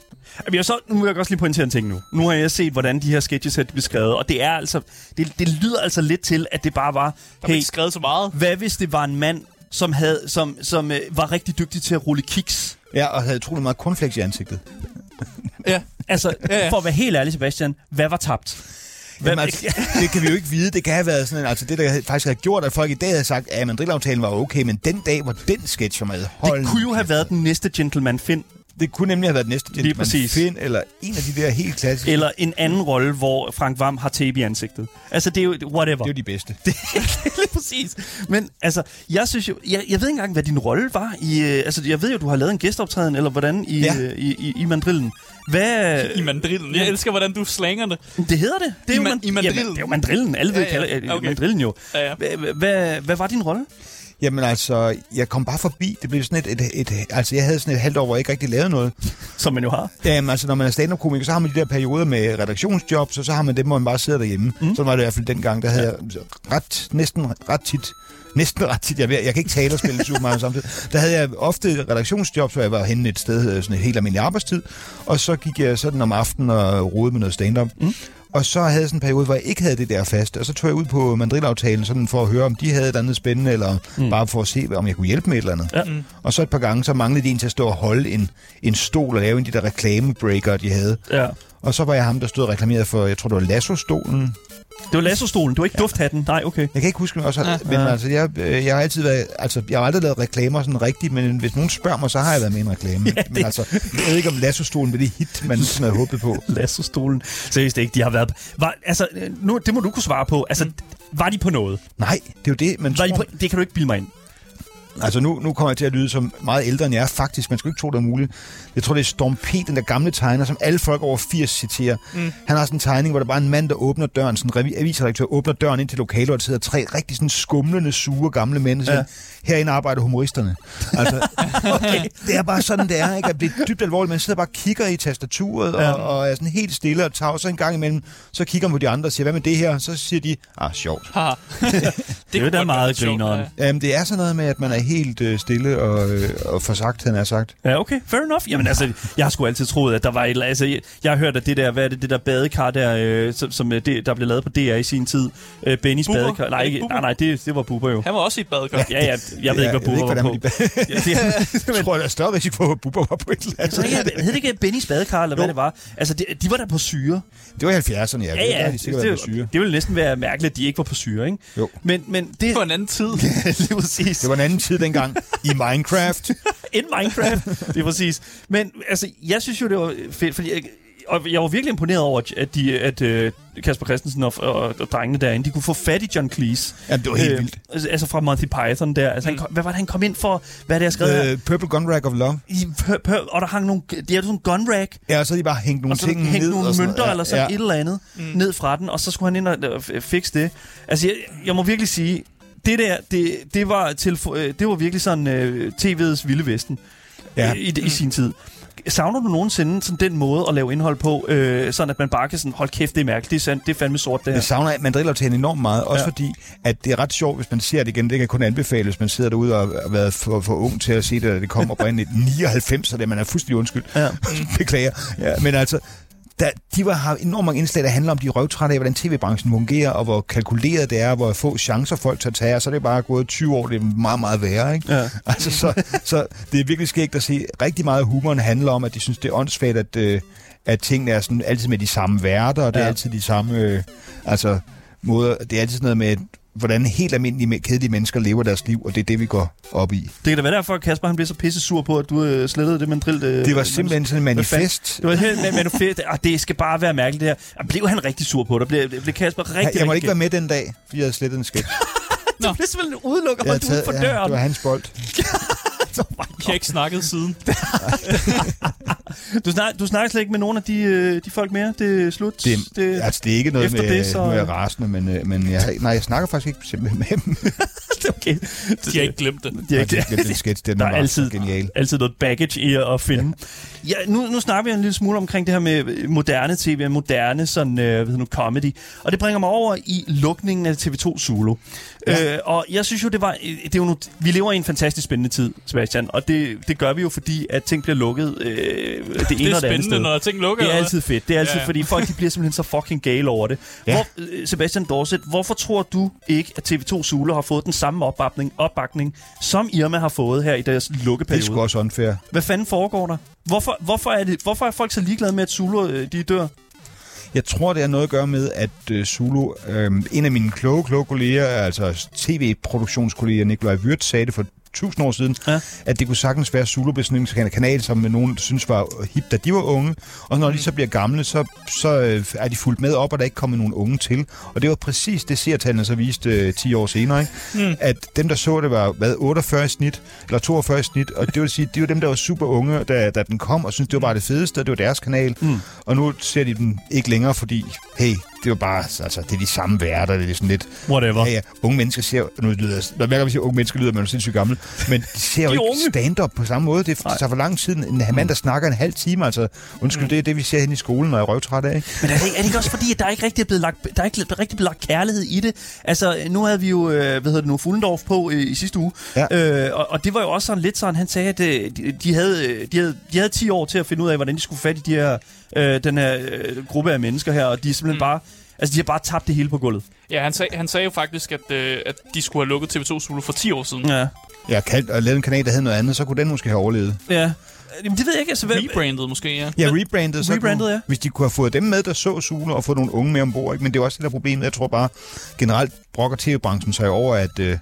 Speaker 1: Jamen, jeg så, nu vil jeg også lige pointere en ting nu. Nu har jeg set, hvordan de her sketches er beskrevet, og det er altså, det, det lyder altså lidt til, at det bare var,
Speaker 2: Der
Speaker 1: hey,
Speaker 2: ikke skrevet så meget.
Speaker 1: hvad hvis det var en mand, som, havde, som, som øh, var rigtig dygtig til at rulle kiks?
Speaker 3: Ja, og havde utrolig meget cornflakes i ansigtet.
Speaker 2: Ja.
Speaker 1: Altså,
Speaker 2: Ja, ja.
Speaker 1: for at være helt ærlig, Sebastian, hvad var tabt?
Speaker 3: Jamen, altså, det kan vi jo ikke vide. Det kan have været sådan, altså det, der faktisk har gjort, at folk i dag havde sagt, at mandrillaftalen var okay, men den dag, hvor den sketch var med, hold
Speaker 1: det kunne jo have været den næste gentleman Finn,
Speaker 3: Det kunne nemlig have været næste
Speaker 1: Lige
Speaker 3: Gentleman
Speaker 1: præcis.
Speaker 3: Finn, eller en af de der helt klassiske.
Speaker 1: eller en anden rolle, hvor Frank Vam har tape i ansigtet. Altså, det er jo whatever.
Speaker 3: Det er jo de bedste.
Speaker 1: Det er lige præcis. Men altså, jeg synes jo, jeg, jeg ved ikke engang, hvad din rolle var i, øh, altså jeg ved jo, du har lavet en gæsteoptræden, eller hvordan, i,
Speaker 3: Ja.
Speaker 1: øh, i, i, i mandrillen. Hvad,
Speaker 2: I mandrillen. Jeg elsker, hvordan du slanger det.
Speaker 1: det hedder det. Det er
Speaker 2: I
Speaker 1: jo
Speaker 2: man-
Speaker 1: man-
Speaker 2: i mandrillen.
Speaker 1: Jamen, det er jo mandrillen. Alle ved,
Speaker 2: Ja, ja.
Speaker 1: kalder øh,
Speaker 2: Okay.
Speaker 1: mandrillen jo.
Speaker 2: Ja, ja.
Speaker 1: Hvad, hvad, hvad var din rolle?
Speaker 3: Jamen altså, jeg kom bare forbi. Det blev sådan et, et, et, altså jeg havde sådan et halvt år, hvor jeg ikke rigtig lavede noget.
Speaker 1: Som man jo har.
Speaker 3: Jamen altså, når man er stand-up-komiker, så har man de der perioder med redaktionsjobs, og så har man dem, hvor man bare sidder derhjemme. Mm. Sådan var det i hvert fald dengang. Der havde jeg ret, næsten ret tit Næsten ret tit. Jeg, jeg kan ikke tale og spille super meget samtidig. Der havde jeg ofte redaktionsjobs, hvor jeg var henne et sted, øh, sådan et helt almindelig arbejdstid. Og så gik jeg sådan om aftenen og rode med noget stand-up. Mm. Og så havde jeg sådan en periode, hvor jeg ikke havde det der fast. Og så tog jeg ud på mandrilaftalen sådan for at høre, om de havde et andet spændende, eller mm. bare for at se, om jeg kunne hjælpe med et eller andet.
Speaker 1: Ja.
Speaker 2: Mm.
Speaker 3: Og så et par gange, så manglede de en til at stå og holde en, en stol og lave en af de der reklamebreaker, de havde.
Speaker 1: Ja.
Speaker 3: Og så var jeg ham, der stod og reklamerede for, jeg tror, det var Lasso-stolen.
Speaker 1: Det var lassostolen. Det var ikke ja. dufthatten. Nej, okay.
Speaker 3: Jeg kan ikke huske, også,
Speaker 2: Ja.
Speaker 3: men altså, jeg, øh, jeg har altid været, altså, jeg har aldrig lavet reklamer sådan rigtigt, men hvis nogen spørger mig, så har jeg været med i en reklame.
Speaker 1: Ja, det-
Speaker 3: Men altså, jeg ved ikke, om Lasso-stolen blev det hit, man sådan havde håbet på.
Speaker 1: Lassostolen. Seriøst ikke, de har været... Var, altså, nu, det må du kunne svare på. Altså, var de på noget?
Speaker 3: Nej, det er jo det, man
Speaker 1: Var de
Speaker 3: tror,
Speaker 1: på, det kan du ikke bilde mig ind.
Speaker 3: Altså nu, nu kommer jeg til at lyde som meget ældre end jeg er faktisk. Man skulle ikke tro, det er muligt. Jeg tror, det er Storm P., den der gamle tegner, som alle folk over 80 citerer. Mm. Han har sådan en tegning, hvor der bare er en mand, der åbner døren, sådan en avisredaktør åbner døren ind til lokalet, og der sidder tre rigtig sådan skumlende, sure gamle mænd. Ja. Herinde arbejder humoristerne. Altså, okay. Det er bare sådan, det er. Ikke? At det er dybt alvorligt. Man sidder bare og kigger i tastaturet, ja. og, og er sådan helt stille og tager så en gang imellem, så kigger man på de andre og siger, hvad med det her? Så siger de, ah, sjovt.
Speaker 2: Haha.
Speaker 1: Det er jo da meget grineren.
Speaker 3: Jamen, det er sådan noget med, at man er helt øh, stille og, øh, og forsagt, han er sagt.
Speaker 1: Ja, okay. Fair enough. Jamen altså, jeg har sgu altid troet, at der var et eller Altså, jeg, jeg har hørt, at det der, hvad er det, det der badekar der, øh, som, som øh, det, der blev lavet på DR i sin tid. Øh, Bennys
Speaker 2: Bubber?
Speaker 1: badekar. Nej,
Speaker 2: det
Speaker 1: ikke, nej, nej, det, det var Bubber jo.
Speaker 2: Han var også i et badekar.
Speaker 1: Ja, ja, jeg ved ikke, hvad Bubber var på.
Speaker 3: de... jeg tror, der er større risiko for, at Bubber var på et eller
Speaker 1: Altså,
Speaker 3: andet.
Speaker 1: jeg hed det ikke Bennys badekar, eller hvad det var? Altså, de, de var der på syre.
Speaker 3: Det var i 70'erne, ja.
Speaker 1: Ja, ja.
Speaker 3: Der har de sikkert været på syre.
Speaker 1: det, det ville næsten være mærkeligt, at de ikke var på syre, ikke?
Speaker 3: Jo.
Speaker 1: Men, men det...
Speaker 2: Det var en anden tid.
Speaker 1: præcis.
Speaker 3: Det var en anden tid dengang i Minecraft.
Speaker 1: In Minecraft. det er præcis. Men altså, jeg synes jo, det var fedt, fordi jeg, og jeg var virkelig imponeret over, at, de, at uh, Kasper Christensen og, og, og drengene derinde, de kunne få fat i John Cleese.
Speaker 3: Ja, det var helt vildt.
Speaker 1: Altså, altså fra Monty Python der. Altså, han kom, hvad var det, han kom ind for? Hvad er det, jeg skrev her?
Speaker 3: Uh, Purple Gun Rag of Love.
Speaker 1: I, pør, pør, og der hang nogle, de havde sådan en gun rack,
Speaker 3: Ja, og så de bare hængt nogle
Speaker 1: og så
Speaker 3: ting
Speaker 1: hængte
Speaker 3: ned.
Speaker 1: nogle
Speaker 3: og
Speaker 1: mønter
Speaker 3: noget.
Speaker 1: eller sådan
Speaker 3: ja.
Speaker 1: et eller andet mm. ned fra den, og så skulle han ind og øh, fikse det. Altså, jeg, jeg må virkelig sige, det der, det, det, var, til, øh, det var virkelig sådan øh, tv'ets vilde vesten
Speaker 3: Ja.
Speaker 1: ja. i, i sin tid. Savner du nogensinde sådan den måde at lave indhold på, øh, sådan at man bare kan sådan, hold kæft, det er mærkeligt, det er, sandt, det er fandme sort det
Speaker 3: Jeg
Speaker 1: her.
Speaker 3: savner mandrillertagen enormt meget, også
Speaker 1: Ja.
Speaker 3: fordi, at det er ret sjovt, hvis man ser det igen. Det kan jeg kun anbefale, hvis man sidder derude og har været for, for ung til at se det, da det kom oprindeligt 99, så det man er fuldstændig undskyld.
Speaker 1: Ja.
Speaker 3: Beklager. Ja, men altså, der, de var, har enormt mange indslag, der handler om, de er røvtrætte af, hvordan tv-branchen fungerer, og hvor kalkuleret det er, hvor få chancer folk tager tage, og så er det bare gået 20 år, det er meget, meget værre, ikke?
Speaker 1: Ja.
Speaker 3: Altså, så, så det er virkelig skægt at se. Rigtig meget af humoren handler om, at de synes, det er åndssvagt, at, øh, at tingene er sådan, altid med de samme værter, og det er
Speaker 1: Ja.
Speaker 3: altid de samme øh, altså, måder. Det er altid sådan noget med, hvordan helt almindelige, kedelige mennesker lever deres liv, og det er det, vi går op i.
Speaker 1: Det kan da være derfor, at Kasper han blev så pisse sur på, at du øh, slettede det mandrill. Øh,
Speaker 3: Det var simpelthen sådan en manifest.
Speaker 1: Det var helt med manifest. Ah, det skal bare være mærkeligt, det her. Og blev han rigtig sur på dig? Blev, blev Kasper rigtig,
Speaker 3: Jeg, jeg måtte
Speaker 1: rigtig
Speaker 3: ikke være med den dag, fordi jeg havde slettet en sketch.
Speaker 1: Du blev simpelthen udelukket og ude for
Speaker 3: ja,
Speaker 1: døren.
Speaker 3: det var hans bold.
Speaker 2: Vi har ikke snakket siden.
Speaker 1: Du, snak, du snakker slet ikke med nogen af de, øh, de folk mere? Det er slut?
Speaker 3: Det, det, altså, det er ikke noget
Speaker 1: efter
Speaker 3: med,
Speaker 1: det,
Speaker 3: det,
Speaker 1: så-
Speaker 3: så... nu er jeg rasende, men, øh, men jeg, nej, jeg snakker faktisk ikke simpelthen med dem.
Speaker 1: det er okay.
Speaker 2: De har ikke glemt det.
Speaker 1: De har
Speaker 3: Jeg
Speaker 1: ikke,
Speaker 3: glemte den sketch, den
Speaker 1: der er
Speaker 3: var
Speaker 1: altid,
Speaker 3: genial.
Speaker 1: altid noget baggage i at finde. Ja, nu, nu snakker vi en lille smule omkring det her med moderne tv, moderne sådan, øh, hvad hedder nu, comedy. Og det bringer mig over i lukningen af TV2 Zulu. Ja. Øh, og jeg synes jo, det var, det er jo nu, vi lever i en fantastisk spændende tid, Sebastian. Og det, det gør vi jo, fordi at ting bliver lukket øh, det ene
Speaker 2: Det
Speaker 1: og
Speaker 2: er
Speaker 1: det andet
Speaker 2: spændende,
Speaker 1: sted.
Speaker 2: når ting lukker.
Speaker 1: Det er altid fedt. Det er altid,
Speaker 2: Ja,
Speaker 1: ja, fordi folk de bliver simpelthen så fucking gale over det.
Speaker 3: Ja.
Speaker 1: Hvor, øh, Sebastian Dorset, hvorfor tror du ikke, at TV2 Zulu har fået den samme opbakning, opbakning som Irma har fået her i deres
Speaker 3: Det er
Speaker 1: lukkeperiode?
Speaker 3: sgu også unfair.
Speaker 1: Hvad fanden foregår der? Hvorfor, hvorfor, er, det, hvorfor er folk så ligeglade med, at Zulu øh, de dør?
Speaker 3: Jeg tror, det har noget at gøre med, at uh, Zulu, øh, en af mine kloge, kloge kolleger, altså tv-produktionskolleger, Nikolaj Wirtz, sagde det for tusind år siden,
Speaker 1: Ja.
Speaker 3: at det kunne sagtens være Zulu blev sådan en kanal, som nogen synes var hip, da de var unge. Og når de så bliver gamle, så, så øh, er de fuldt med op, og der er ikke kommet nogen unge til. Og det var præcis det, seertallene så viste øh, 10 år senere. Ikke? Mm. At dem, der så det, var hvad, 48 i snit, eller 42 i snit. Og det vil sige, det var dem, der var super unge, da, da den kom, og synes det var bare det fedeste, og det var deres kanal. Mm. Og nu ser de den ikke længere, fordi, hey, det var bare, altså, det er de samme værter, det er sådan lidt,
Speaker 1: Whatever.
Speaker 3: Ja, ja. Unge mennesker ser... Nu lyder. Når hver gang vi siger unge mennesker, lyder man jo sindssygt gammel. Men de ser jo
Speaker 1: De er
Speaker 3: ikke stand-up på samme måde. Det, det tager for lang tid. En mand, der snakker en halv time. Altså, undskyld, det er det, vi ser hen i skolen, når jeg er røvtræt af. Ikke?
Speaker 1: Men er det, ikke- er det ikke også fordi, at der ikke rigtig er blevet lagt, der er ikke rigtig blevet lagt kærlighed i det? Altså, nu havde vi jo, øh, hvad hedder det nu, Fuglendorf på øh, i sidste uge.
Speaker 3: Ja.
Speaker 1: Øh, og, og, det var jo også sådan lidt sådan, han sagde, at øh, de, de, havde, de, havde, de havde 10 år til at finde ud af, hvordan de skulle fat i de her, øh, den her øh, gruppe af mennesker her, og de er simpelthen mm. bare, altså de har bare tabt det hele på gulvet.
Speaker 2: Ja, han sagde, han sagde jo faktisk, at, øh, at de skulle have lukket TV2 Zulu for 10 år siden.
Speaker 1: Ja.
Speaker 3: Har kaldt og lavet en kanal, der hed noget andet, så kunne den måske have overlevet.
Speaker 1: Ja. Jamen, det ved jeg ikke, altså... Hvad,
Speaker 2: Rebrandet måske, ja.
Speaker 3: Ja, rebrandet. Så
Speaker 1: Rebrandet,
Speaker 3: kunne,
Speaker 1: ja.
Speaker 3: Hvis de kunne have fået dem med, der så Zulu, og fået nogle unge med ombord. Ikke? Men det er også det der problem. Jeg tror bare, generelt brokker tv-branchen sig over, at... Øh,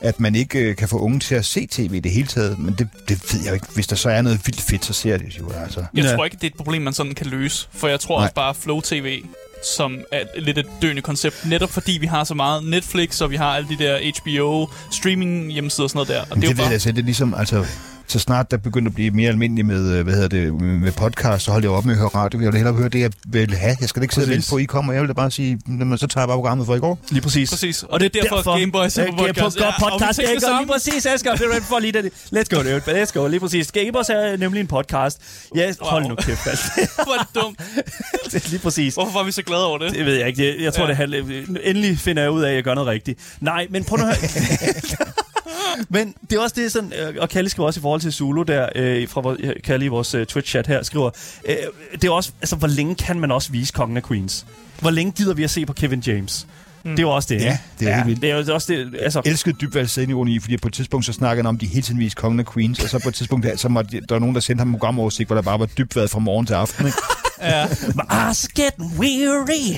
Speaker 3: at man ikke øh, kan få unge til at se tv i det hele taget. Men det, det ved jeg ikke. Hvis der så er noget vildt fedt, så ser jeg det jo. Altså.
Speaker 2: Jeg
Speaker 1: Ja.
Speaker 2: tror ikke, det er et problem, man sådan kan løse. For jeg tror
Speaker 3: Nej.
Speaker 2: også bare, Flow TV som er lidt et døende koncept, netop fordi vi har så meget Netflix, og vi har alle de der HBO streaming hjemmesider og sådan noget der. Og det,
Speaker 3: det,
Speaker 2: er jo
Speaker 3: det,
Speaker 2: bare,
Speaker 3: altså, det er ligesom, altså, så snart der begynder at blive mere almindeligt med, øh, hvad hedder det, med podcast, så holder jeg op med at høre radio. Jeg vil hellere høre det, jeg vil have. Jeg skal ikke sidde og
Speaker 1: Præcis.
Speaker 3: vente på, at I kommer. Jeg vil da bare sige, "Jamen, så tager jeg bare programmet for i går.
Speaker 1: Lige præcis.
Speaker 2: præcis. Og det er derfor, derfor Game Boy
Speaker 1: Ja,
Speaker 2: Super
Speaker 1: Game Boy
Speaker 2: Podcast.
Speaker 1: godt
Speaker 2: og vi
Speaker 1: podcast.
Speaker 2: tænker
Speaker 1: lige præcis, Asger. Det er for lige det. Let's go, dude. Let's go. Lige præcis. Game Boy er nemlig en podcast. Ja, hold
Speaker 2: Wow.
Speaker 1: nu kæft, altså.
Speaker 2: Hvor er det dumt.
Speaker 1: Det er lige præcis.
Speaker 2: Hvorfor var vi så glade over det?
Speaker 1: Det ved jeg ikke. Jeg, jeg tror,
Speaker 2: Ja.
Speaker 1: det handler... Endelig finder jeg ud af, at jeg gør noget rigtigt. Nej, men prøv nu at høre. men det er også det, sådan, øh, og Kalle skriver også i forhold til Zulu der, øh, fra vor- øh, Kalle i vores uh, Twitch-chat her, skriver, øh, det er også, altså, hvor længe kan man også vise Kongen af Queens? Hvor længe gider vi at se på Kevin James? Mm. Det er jo også det,
Speaker 3: Ja, det er helt vildt.
Speaker 1: Det er jo også det, altså...
Speaker 3: Jeg elskede dybvalgt selvironi, fordi på et tidspunkt så snakkede han om, de hele tiden viste Kongen af Queens, og så på et tidspunkt der, så måtte, der var nogen, der sendte ham en programoversigt, hvor der bare var dybvad fra morgen til aften. Ikke?
Speaker 2: Ja.
Speaker 1: My eyes getting weary.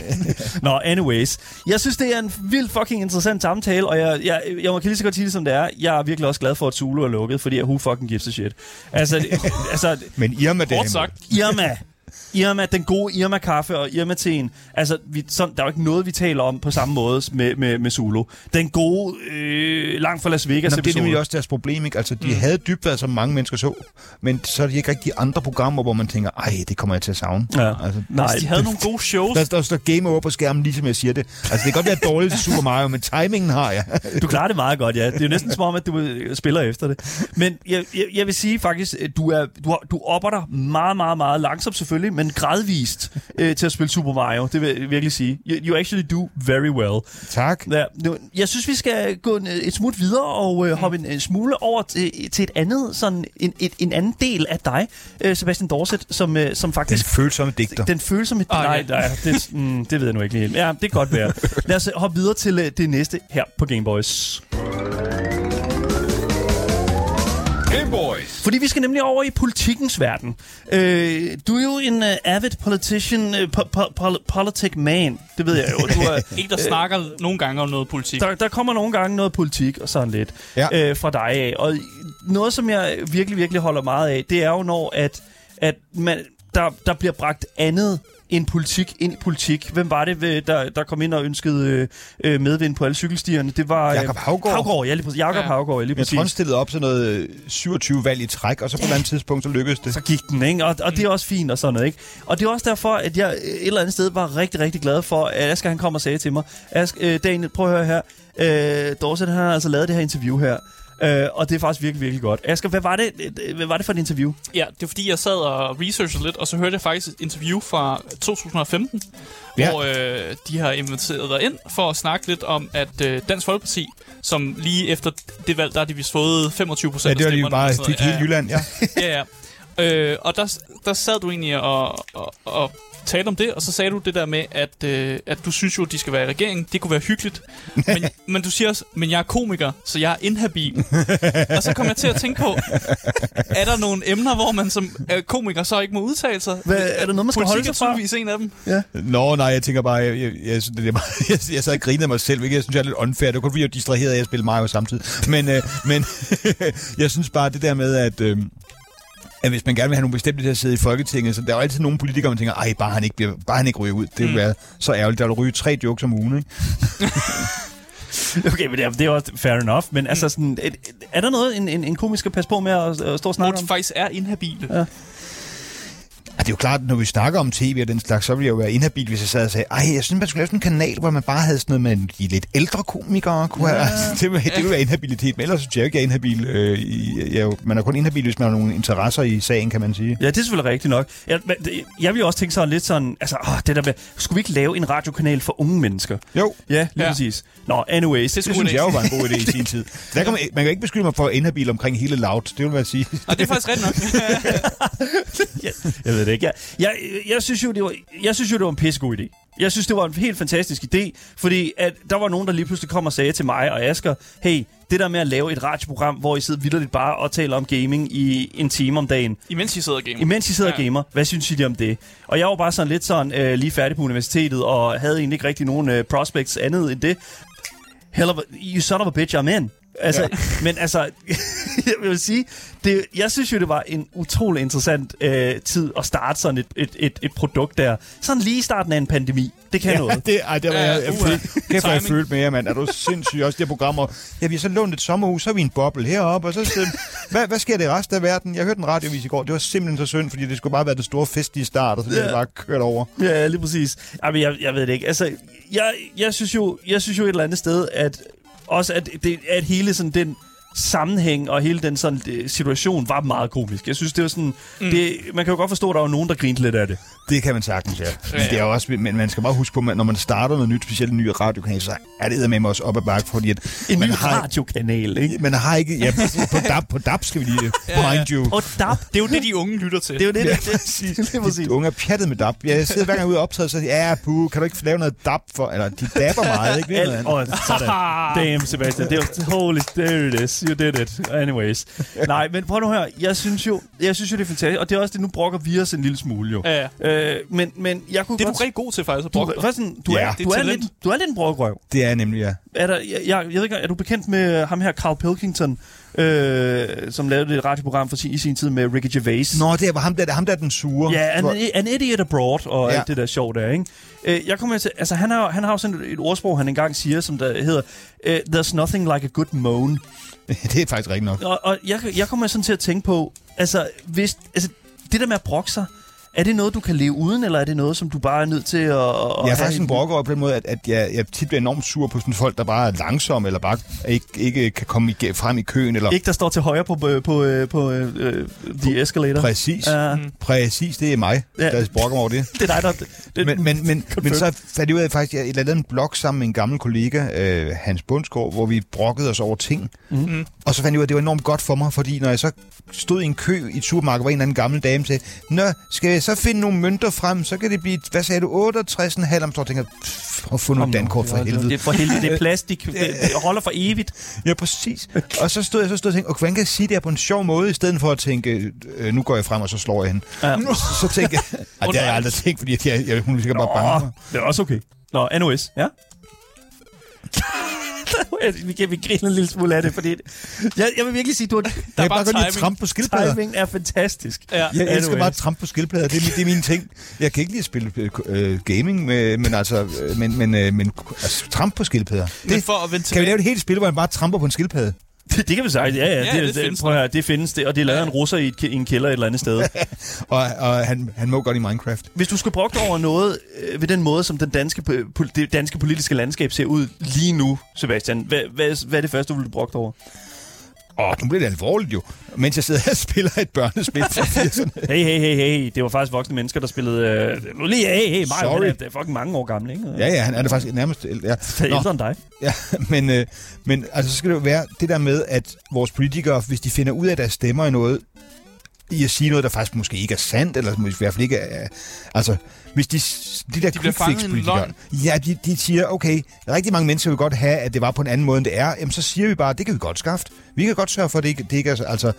Speaker 1: Nå, anyways. Jeg synes, det er en vildt fucking interessant samtale, og jeg, jeg, jeg må kan lige så godt sige det, som det er. Jeg er virkelig også glad for, at Zulu er lukket, fordi who fucking gives a shit. Altså, det- altså
Speaker 3: Men Irma, det.
Speaker 1: Irma. Irma, den gode Irma-kaffe og Irma-teen. Altså, vi, sådan, der er jo ikke noget, vi taler om på samme måde med, med, med Zulu. Den gode, øh, langt fra Las Vegas
Speaker 3: Nå, det er
Speaker 1: episode.
Speaker 3: nemlig også deres problem, ikke? Altså, de mm. havde dybvad, som mange mennesker så, men så er de ikke rigtig andre programmer, hvor man tænker, ej, det kommer jeg til at savne.
Speaker 1: Ja.
Speaker 3: Altså,
Speaker 1: Nej,
Speaker 2: De havde nogle gode shows.
Speaker 3: der, der står game over på skærmen, ligesom jeg siger det. Altså, det kan godt være dårligt til Super Mario, men timingen har jeg.
Speaker 1: Du klarer det meget godt, ja. Det er jo næsten som om, at du øh, spiller efter det. Men jeg, jeg, jeg vil sige faktisk, du, er, du, har- du opper dig meget, meget, meget langsomt selvfølgelig, men gradvist øh, til at spille Super Mario. Det vil jeg virkelig sige. You, you actually do very well.
Speaker 3: tak.
Speaker 1: Ja, nu, jeg synes, vi skal gå en, et smut videre og øh, hoppe en, en smule over til, til et andet, sådan en, et, en anden del af dig, øh, Sebastian Dorset, som, øh, som
Speaker 3: Den
Speaker 1: faktisk
Speaker 3: følsomme digter.
Speaker 1: den følsomme...
Speaker 2: Ah,
Speaker 1: nej, nej det, mm, det ved jeg nu ikke lige helt. Ja, det kan godt være. Lad os hoppe videre til øh, det næste her på Gameboys.
Speaker 4: Gameboys.
Speaker 1: Fordi vi skal nemlig over i politikens verden. Øh, du er jo en uh, avid politician, uh, po- po- pol- politic man. Det ved jeg jo. Du er,
Speaker 2: En, der snakker nogle gange om noget politik.
Speaker 1: der, der kommer nogle gange noget politik og sådan lidt
Speaker 3: Ja.
Speaker 1: øh, fra dig af. Og noget, som jeg virkelig, virkelig holder meget af, det er jo, når at, at man, der, der bliver bragt andet end politik ind i politik. Hvem var det, ved- der, der kom ind og ønskede øh, øh, medvind på alle cykelstierne? Det var... øh,
Speaker 3: Jakob Haugaard.
Speaker 1: Haugaard, ja, lige præcis. Jakob
Speaker 2: Ja.
Speaker 1: Haugaard, ja, lige
Speaker 3: Jeg
Speaker 1: præcis.
Speaker 3: tror, han stillede op sådan noget øh, 27 valg i træk, og så på et andet tidspunkt, så lykkedes det.
Speaker 1: så gik den, ikke? Og, og det er også fint og sådan noget, ikke? Og det er også derfor, at jeg et eller andet sted var rigtig, rigtig glad for, at Asger han kom og sagde til mig, Asger, øh, Daniel, prøv at høre her, øh, Dorset han har altså lavet det her interview her, øh, og det er faktisk virkelig, virkelig godt. Asger, hvad var det, hvad var det for et interview?
Speaker 2: Ja, det er fordi, jeg sad og researchede lidt, og så hørte jeg faktisk et interview fra 2015,
Speaker 3: Ja.
Speaker 2: hvor øh, de har inviteret dig ind for at snakke lidt om, at øh, Dansk Folkeparti, som lige efter det valg, der har de vist fået 25 procent
Speaker 3: Ja, det var lige bare fik hele Jylland, ja.
Speaker 2: ja, ja. Øh, og der, der sad du egentlig og, og, og talte om det, og så sagde du det der med, at, øh, at du synes jo, at de skal være i regeringen. Det kunne være hyggeligt. Men, men du siger også, men jeg er komiker, så jeg er inhabil. og så kom jeg til at tænke på, er der nogle emner, hvor man som øh, komiker så ikke må udtale sig?
Speaker 1: Hvad, er der noget, man skal holde
Speaker 2: Politik
Speaker 1: sig
Speaker 2: er
Speaker 1: fra?
Speaker 2: tydeligvis en af dem.
Speaker 3: Nå, nej, jeg tænker bare, jeg, jeg, jeg, synes, det er bare, jeg, jeg sad og grinede af mig selv, hvilket jeg synes jeg er lidt unfair. Det var kun fordi, jeg var distraheret af at spille Mario samtidig. Men, øh, men jeg synes bare, det der med, at... Øh, at hvis man gerne vil have nogle bestemte til at sidde i Folketinget, så der er jo altid nogle politikere, man tænker, ej, bare han ikke, bliver, bare han ikke ryger ud. Det vil
Speaker 2: Mm.
Speaker 3: være så ærgerligt. Der vil ryge tre jokes om ugen, ikke?
Speaker 1: Okay, men det er, det er også fair enough, men altså sådan, et, et, er der noget, en, en, en komisk skal passe på med at, at stå og snakke
Speaker 2: de
Speaker 1: om?
Speaker 2: faktisk er inhabile.
Speaker 1: Ja.
Speaker 3: Ja, det er jo klart, når vi snakker om tv og den slags, så ville jeg jo være inhabil, hvis jeg sad og sagde, ej, jeg synes, man skulle lave sådan en kanal, hvor man bare havde sådan noget med de lidt ældre komikere. Kunne have, altså, det, ville, det ville være inhabilitet, men ellers synes jeg ikke, jeg er inhabil. Øh, jeg, er jo- man er kun inhabil, hvis man har nogle interesser i sagen, kan man sige.
Speaker 1: Ja, det er selvfølgelig rigtigt nok. Jeg, men det- jeg vil jo også tænke sådan lidt sådan, altså, åh, det der med, skulle vi ikke lave en radiokanal for unge mennesker?
Speaker 3: Jo,
Speaker 1: Ja, lige
Speaker 2: Ja.
Speaker 1: ja. præcis. Nå, anyways.
Speaker 3: det
Speaker 2: God
Speaker 3: synes jeg jo var en god idé i sin tid. Der kan man, man kan ikke beskylde mig for inhabil omkring hele loud, det vil jeg sige.
Speaker 2: Og det er faktisk rigtigt nok.
Speaker 1: jeg, jeg ved det ikke. Jeg, jeg, jeg, synes jo, det var, jeg synes jo, det var en pissegod idé. Jeg synes, det var en helt fantastisk idé, fordi at der var nogen, der lige pludselig kom og sagde til mig og Asger, hey, det der med at lave et radioprogram, hvor I sidder vildt bare og taler om gaming i en time om dagen,
Speaker 2: Imens I sidder og gamer.
Speaker 1: imens I sidder ja. Og gamer, hvad synes I om det? Og jeg var bare sådan lidt sådan øh, lige færdig på universitetet, og havde egentlig ikke rigtig nogen øh, prospects andet end det. Hell of a, you son of a bitch, I'm in. Altså, ja. Men altså, jeg vil sige, det, jeg synes jo, det var en utrolig interessant øh, tid at starte sådan et, et, et, et produkt der. Sådan lige i starten af en pandemi. Det kan
Speaker 3: Ja,
Speaker 1: noget.
Speaker 3: det, ej, det var,
Speaker 2: Ja,
Speaker 3: jeg, jeg,
Speaker 2: uha.
Speaker 3: jeg, jeg, følte med jer, mand. Er du sindssyg også, de her programmer? Ja, vi har så lånt et sommerhus, så er vi en boble heroppe, og så hvad, hvad sker der i resten af verden? Jeg hørte en radiovis i går, det var simpelthen så synd, fordi det skulle bare være det store festlige start, og så blev
Speaker 1: Ja.
Speaker 3: det bare kørt over.
Speaker 1: Ja, lige præcis. Jamen, jeg, jeg ved det ikke. Altså, jeg, jeg, synes jo, jeg synes jo et eller andet sted, at også at, det, at hele sådan den sammenhæng og hele den sådan øh, situation var meget komisk. Jeg synes, det var sådan... Mm. Det, man kan jo godt forstå, at der var nogen, der grinte lidt af det.
Speaker 3: Det kan man sagtens, ja. Men,
Speaker 2: Ja.
Speaker 3: det er også, men man skal bare huske på, at når man starter noget nyt, specielt en ny radiokanal, så er det med også op ad bakke, fordi at
Speaker 1: En
Speaker 3: man
Speaker 1: ny
Speaker 3: har,
Speaker 1: radiokanal, ikke?
Speaker 3: man har ikke... Ja, på DAB, på DAB skal vi lige...
Speaker 2: Ja, ja.
Speaker 3: Mind you.
Speaker 1: Og DAB,
Speaker 2: Det er jo det, de unge lytter til.
Speaker 1: det er jo det,
Speaker 3: Ja,
Speaker 1: det, det, det, det er
Speaker 3: unge er pjattet med DAB. Jeg sidder hver gang ude og optager, så ja, puh, kan du ikke lave noget DAB for... Eller, de dabber meget, ikke? Det er noget
Speaker 1: Alt,
Speaker 3: andet.
Speaker 1: oh, sådan. Damn, Sebastian. Det var, holy, there it is. You did it. Anyways. Nej, men prøv nu høre. Jeg synes jo, jeg synes jo det er fantastisk. Og det er også det, nu brokker vi os en lille smule jo.
Speaker 2: Ja, ja.
Speaker 1: Øh, men, men jeg kunne
Speaker 2: Det er du
Speaker 1: godt...
Speaker 2: rigtig god til faktisk at
Speaker 1: du,
Speaker 2: brokke dig.
Speaker 1: forresten, du,
Speaker 3: Ja,
Speaker 1: er,
Speaker 2: det
Speaker 1: du,
Speaker 2: er
Speaker 1: er lidt, du er lidt en brokrøv.
Speaker 3: Det er nemlig, ja.
Speaker 1: Er der, jeg, jeg, jeg ved ikke, er du bekendt med ham her, Carl Pilkington, øh, som lavede et radioprogram for sin, i sin tid med Ricky Gervais?
Speaker 3: Nå, det var ham der, ham der er den sure.
Speaker 1: Ja, an, an idiot abroad og ja. Alt det der sjov der, ikke? Øh, jeg kommer til, altså han har, han har jo sådan et, et ordsprog, han engang siger, som der hedder, uh, there's nothing like a good moan.
Speaker 3: det er faktisk rigtigt nok.
Speaker 1: Og, og jeg, jeg kommer sådan til at tænke på, altså, hvis, altså det der med at brokke sig, er det noget, du kan leve uden, eller er det noget, som du bare er nødt til at... at
Speaker 3: Jeg er faktisk
Speaker 1: i-
Speaker 3: en brokker på den måde, at, at jeg, jeg tit bliver enormt sur på sådan folk, der bare er langsomme, eller bare ikke, ikke kan komme ige- frem i køen. Eller
Speaker 1: Ikke der står til højre på, på, på, på uh, The Escalator.
Speaker 3: Præcis.
Speaker 1: Ja,
Speaker 3: Præcis, det er mig,
Speaker 1: Ja.
Speaker 3: der brokker over det.
Speaker 1: det er dig, der... Det,
Speaker 3: Men, men, men, men så fandt jeg ud af faktisk, at jeg lavede en blog sammen med en gammel kollega, øh, Hans Bundsgaard, hvor vi brokkede os over ting.
Speaker 2: Mm.
Speaker 3: Og så fandt jeg ud af, at det var enormt godt for mig, fordi når jeg så stod i en kø i et supermarked, hvor en eller anden gammel dame sagde, Nå, skal jeg så finde nogle mønter frem, så kan det blive, hvad sagde du, 68,5 om så tænker at få nogle dankort for helvede.
Speaker 1: Det er for helvede, det er plastik, det, det holder for evigt.
Speaker 3: Ja, præcis. Og så stod jeg så stod og tænkte, hvordan kan jeg sige det her på en sjov måde, i stedet for at tænke, øh, nu går jeg frem, og så slår jeg hende.
Speaker 1: Ja.
Speaker 3: Så, tænkte jeg, ej, det har jeg aldrig tænkt, fordi jeg, jeg, hun er sikkert bare bange
Speaker 1: det er også okay. Nå, NOS, ja? vi kan vi grine en lille smule af det, fordi... Jeg, jeg vil virkelig sige, du har,
Speaker 2: Der
Speaker 3: Jeg
Speaker 2: er bare
Speaker 3: bare godt trampe på skildpadder.
Speaker 1: timing er fantastisk.
Speaker 2: Ja.
Speaker 3: Jeg elsker
Speaker 1: Anyways.
Speaker 3: bare at trampe på skildpadder. Det er, min- det er mine ting. Jeg kan ikke lide at spille øh, gaming, med, men altså, øh, men, men, øh, men altså, trampe på skildpadder.
Speaker 2: Men
Speaker 3: Det,
Speaker 2: for at vende
Speaker 3: kan vi lave et helt spil, hvor man bare tramper på en skildpadde?
Speaker 1: Det, det kan vi sige. Ja, ja,
Speaker 2: Ja,
Speaker 1: det,
Speaker 2: det findes
Speaker 1: prøv at høre, det findes, det, og det er lavet af en russer i, et, i en kælder et eller andet sted.
Speaker 3: Og, og han, han må godt i Minecraft.
Speaker 1: Hvis du skulle brokke over noget øh, ved den måde, som den danske, po- det danske politiske landskab ser ud lige nu, Sebastian, hvad, hvad, hvad er det første, du ville brokke over?
Speaker 3: Åh, nu bliver det alvorligt jo. Mens jeg sidder her og spiller et børnespil fra 80'erne.
Speaker 1: Hey, hey, hey, hey. Det var faktisk voksne mennesker, der spillede... Øh, nu lige, hey, hey, Mario,
Speaker 3: Sorry.
Speaker 1: det er, er fucking mange år gammel, ikke?
Speaker 3: Ja, ja, han er det faktisk nærmest... Ja.
Speaker 1: Det er ældre end dig.
Speaker 3: Ja, men, øh, men altså, så skal det jo være det der med, at vores politikere, hvis de finder ud af, at deres stemmer i noget, i at sige noget, der faktisk måske ikke er sandt, eller måske i hvert fald ikke er... Altså, hvis de, de der
Speaker 2: De
Speaker 3: quick-fix-politikere, ja, de, de siger, okay, rigtig mange mennesker vil godt have, at det var på en anden måde, end det er. Jamen, så siger vi bare, det kan vi godt skaffe. Vi kan godt sørge for, at det ikke, det ikke er... Altså,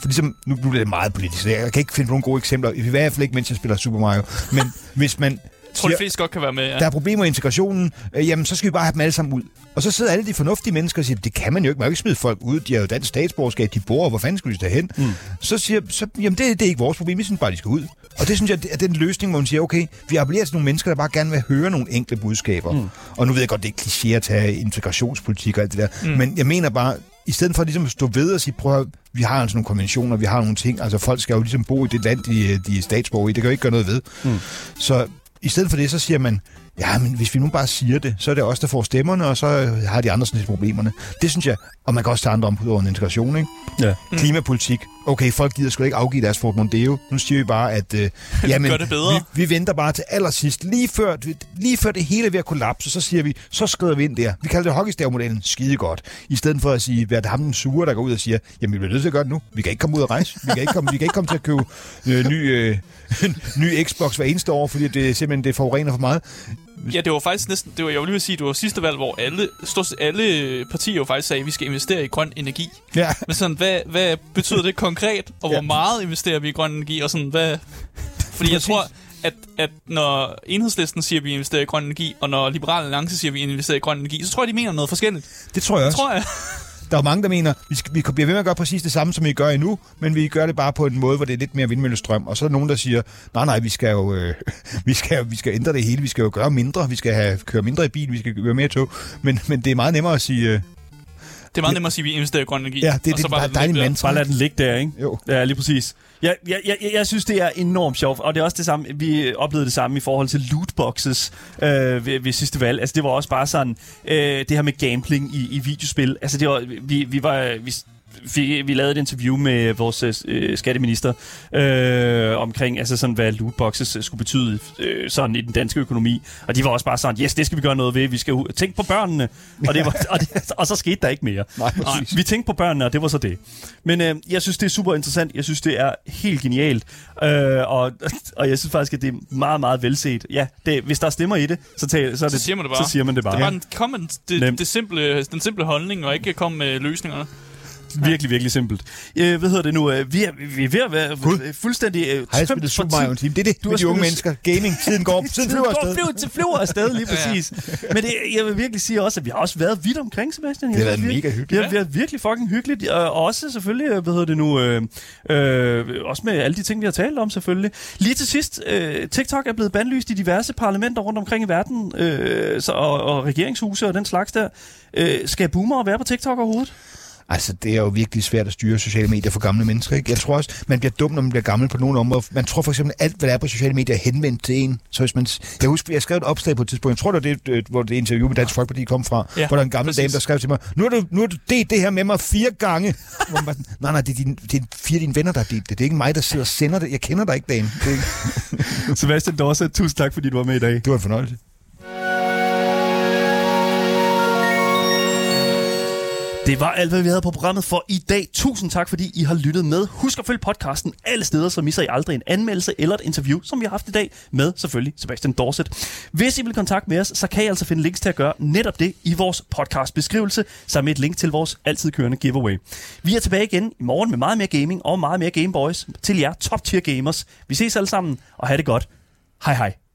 Speaker 3: for ligesom, nu, nu bliver det meget politisk, jeg kan ikke finde nogle gode eksempler. I hvert fald ikke, mens jeg spiller Super Mario. Men hvis man
Speaker 2: tror, de fleste godt kan være med, ja.
Speaker 3: der er problemer i integrationen, øh, jamen så skal vi bare have dem alle sammen ud. Og så sidder alle de fornuftige mennesker og siger, det kan man jo ikke, man kan ikke smide folk ud, de har jo dansk statsborgerskab, de bor, hvor fanden skulle de hen? Mm. Så siger så, jamen det, det er ikke vores problem, vi synes bare, de skal ud. Og det synes jeg, det er den løsning, hvor man siger, okay, vi appellerer til nogle mennesker, der bare gerne vil høre nogle enkle budskaber. Mm. Og nu ved jeg godt, det er kliché at tage integrationspolitik og alt det der, mm. men jeg mener bare, i stedet for ligesom at stå ved og sige, prøv at, vi har altså nogle konventioner, vi har nogle ting, altså folk skal jo ligesom bo i det land, de, de er statsborger i, det kan jo ikke gøre noget ved. Mm. Så i stedet for det, så siger man, ja, men hvis vi nu bare siger det, så er det os, der får stemmerne, og så øh, har de andre sådan lidt problemerne. Det synes jeg, og man kan også tage andre om over en integration, ikke?
Speaker 1: Ja.
Speaker 3: Mm. Klimapolitik. Okay, folk gider sgu ikke afgive deres Fort Mondeo. Nu siger vi bare, at øh, jamen,
Speaker 2: Gør det bedre.
Speaker 3: Vi, vi, venter bare til allersidst, lige før, lige før det hele er ved at kollapse, så siger vi, så skrider vi ind der. Vi kalder det hockeystavmodellen skide godt. I stedet for at sige, hvad er det ham den sure, der går ud og siger, jamen vi bliver nødt til at gøre det nu. Vi kan ikke komme ud og rejse. Vi kan ikke komme, vi kan ikke komme til at købe øh, ny, øh, ny Xbox hver eneste år, fordi det simpelthen det forurener for meget.
Speaker 2: Ja, det var faktisk næsten... Det var, jeg vil lige sige, det var sidste valg, hvor alle, stort set alle partier jo faktisk sagde, at vi skal investere i grøn energi.
Speaker 3: Ja.
Speaker 2: Men sådan, hvad, hvad betyder det konkret? Og hvor
Speaker 3: Ja.
Speaker 2: meget investerer vi i grøn energi? Og sådan, hvad... Fordi jeg tror, at, at når enhedslisten siger, at vi investerer i grøn energi, og når Liberale Alliance siger, at vi investerer i grøn energi, så tror jeg, de mener noget forskelligt.
Speaker 3: Det tror jeg
Speaker 2: Det
Speaker 3: også.
Speaker 2: tror jeg.
Speaker 3: Der er jo mange, der mener, vi, skal, vi bliver ved med at gøre præcis det samme, som vi gør endnu, men vi gør det bare på en måde, hvor det er lidt mere vindmøllestrøm. Og så er der nogen, der siger, nej, nej, vi skal jo øh, vi skal, vi skal ændre det hele, vi skal jo gøre mindre, vi skal have, køre mindre i bil, vi skal køre mere tog. Men, men det er meget nemmere at sige, øh,
Speaker 2: det er meget nemmere at sige, at vi investerer i grøn energi.
Speaker 3: ja, det,
Speaker 2: og
Speaker 3: det,
Speaker 2: så
Speaker 3: det er
Speaker 2: lade den
Speaker 3: dejligt mantra.
Speaker 1: Bare lad den ligge der, ikke?
Speaker 3: Jo.
Speaker 1: Ja, lige præcis. Jeg, jeg, jeg, jeg synes, det er enormt sjovt, og det er også det samme, vi oplevede det samme i forhold til lootboxes øh, ved, ved sidste valg. Altså, det var også bare sådan, øh, det her med gambling i, i videospil. Altså, det var, vi, vi var... Vi, vi, vi lavede et interview med vores øh, skatteminister øh, omkring, altså sådan, hvad lootboxes øh, skulle betyde øh, sådan i den danske økonomi. Og de var også bare sådan, yes, det skal vi gøre noget ved. Vi skal u- tænke på børnene. Og, det var, og, det, og så skete der ikke mere.
Speaker 3: Nej, præcis.
Speaker 1: Vi tænkte på børnene, og det var så det. Men øh, jeg synes, det er super interessant. Jeg synes, det er helt genialt. Øh, og, og jeg synes faktisk, at det er meget, meget velset. Ja, det, hvis der er stemmer i det, så, tag, så, er
Speaker 2: Så
Speaker 1: det,
Speaker 2: siger man det bare.
Speaker 1: Så siger man det bare.
Speaker 2: Det er bare en, kom med det, det simple, den simple holdning, og ikke kom med løsningerne.
Speaker 1: Virkelig, virkelig simpelt. Øh, hvad hedder det nu? Øh, Vi er, vi er ved at være øh, fuldstændig øh,
Speaker 3: Har jeg spillet Super Mario. Team? Det er det
Speaker 1: Du
Speaker 3: med de unge mennesker. Gaming. Tiden går. Tiden flyver afsted.
Speaker 1: Flyver, til flyver afsted, lige
Speaker 2: Ja.
Speaker 1: præcis. Men det, jeg vil virkelig sige også, at vi har også været vidt omkring, Sebastian. Jeg
Speaker 3: Det har været mega hyggeligt.
Speaker 1: Det har været virkelig fucking hyggeligt. Og også selvfølgelig, øh, hvad hedder det nu, øh, øh, også med alle de ting, vi har talt om selvfølgelig. Lige til sidst, øh, TikTok er blevet bandlyst i diverse parlamenter rundt omkring i verden, øh, så, og, og regeringshuse og den slags der. Øh, skal boomer være på TikTok overhovedet?
Speaker 3: Altså, det er jo virkelig svært at styre sociale medier for gamle mennesker. Ikke? Jeg tror også, man bliver dum, når man bliver gammel på nogle områder. Man tror for eksempel, alt, hvad der er på sociale medier, er henvendt til en. Så hvis man, jeg husker, jeg skrev et opslag på et tidspunkt. Jeg tror, det var det, øh, hvor det interview med Dansk Folkeparti kom fra.
Speaker 2: Ja,
Speaker 3: hvor der er en gammel
Speaker 2: præcis.
Speaker 3: dame, der skrev til mig, nu har du, nu har du delt det her med mig fire gange. Hvor man nej, nej, det er, din, det er fire af dine venner, der har delt det. Det er ikke mig, der sidder og sender det. Jeg kender dig ikke, dame. Det, er ikke-
Speaker 1: Sebastian Dorset, tusind tak, fordi du var med i dag.
Speaker 3: det var en fornøjelse.
Speaker 1: Det var alt, hvad vi havde på programmet for i dag. Tusind tak, fordi I har lyttet med. Husk at følge podcasten alle steder, så misser I aldrig en anmeldelse eller et interview, som vi har haft i dag med selvfølgelig Sebastian Dorset. Hvis I vil kontakte med os, så kan I altså finde links til at gøre netop det i vores podcastbeskrivelse, sammen med et link til vores altid kørende giveaway. Vi er tilbage igen i morgen med meget mere gaming og meget mere Gameboys til jer top tier gamers. Vi ses alle sammen, og have det godt. Hej hej.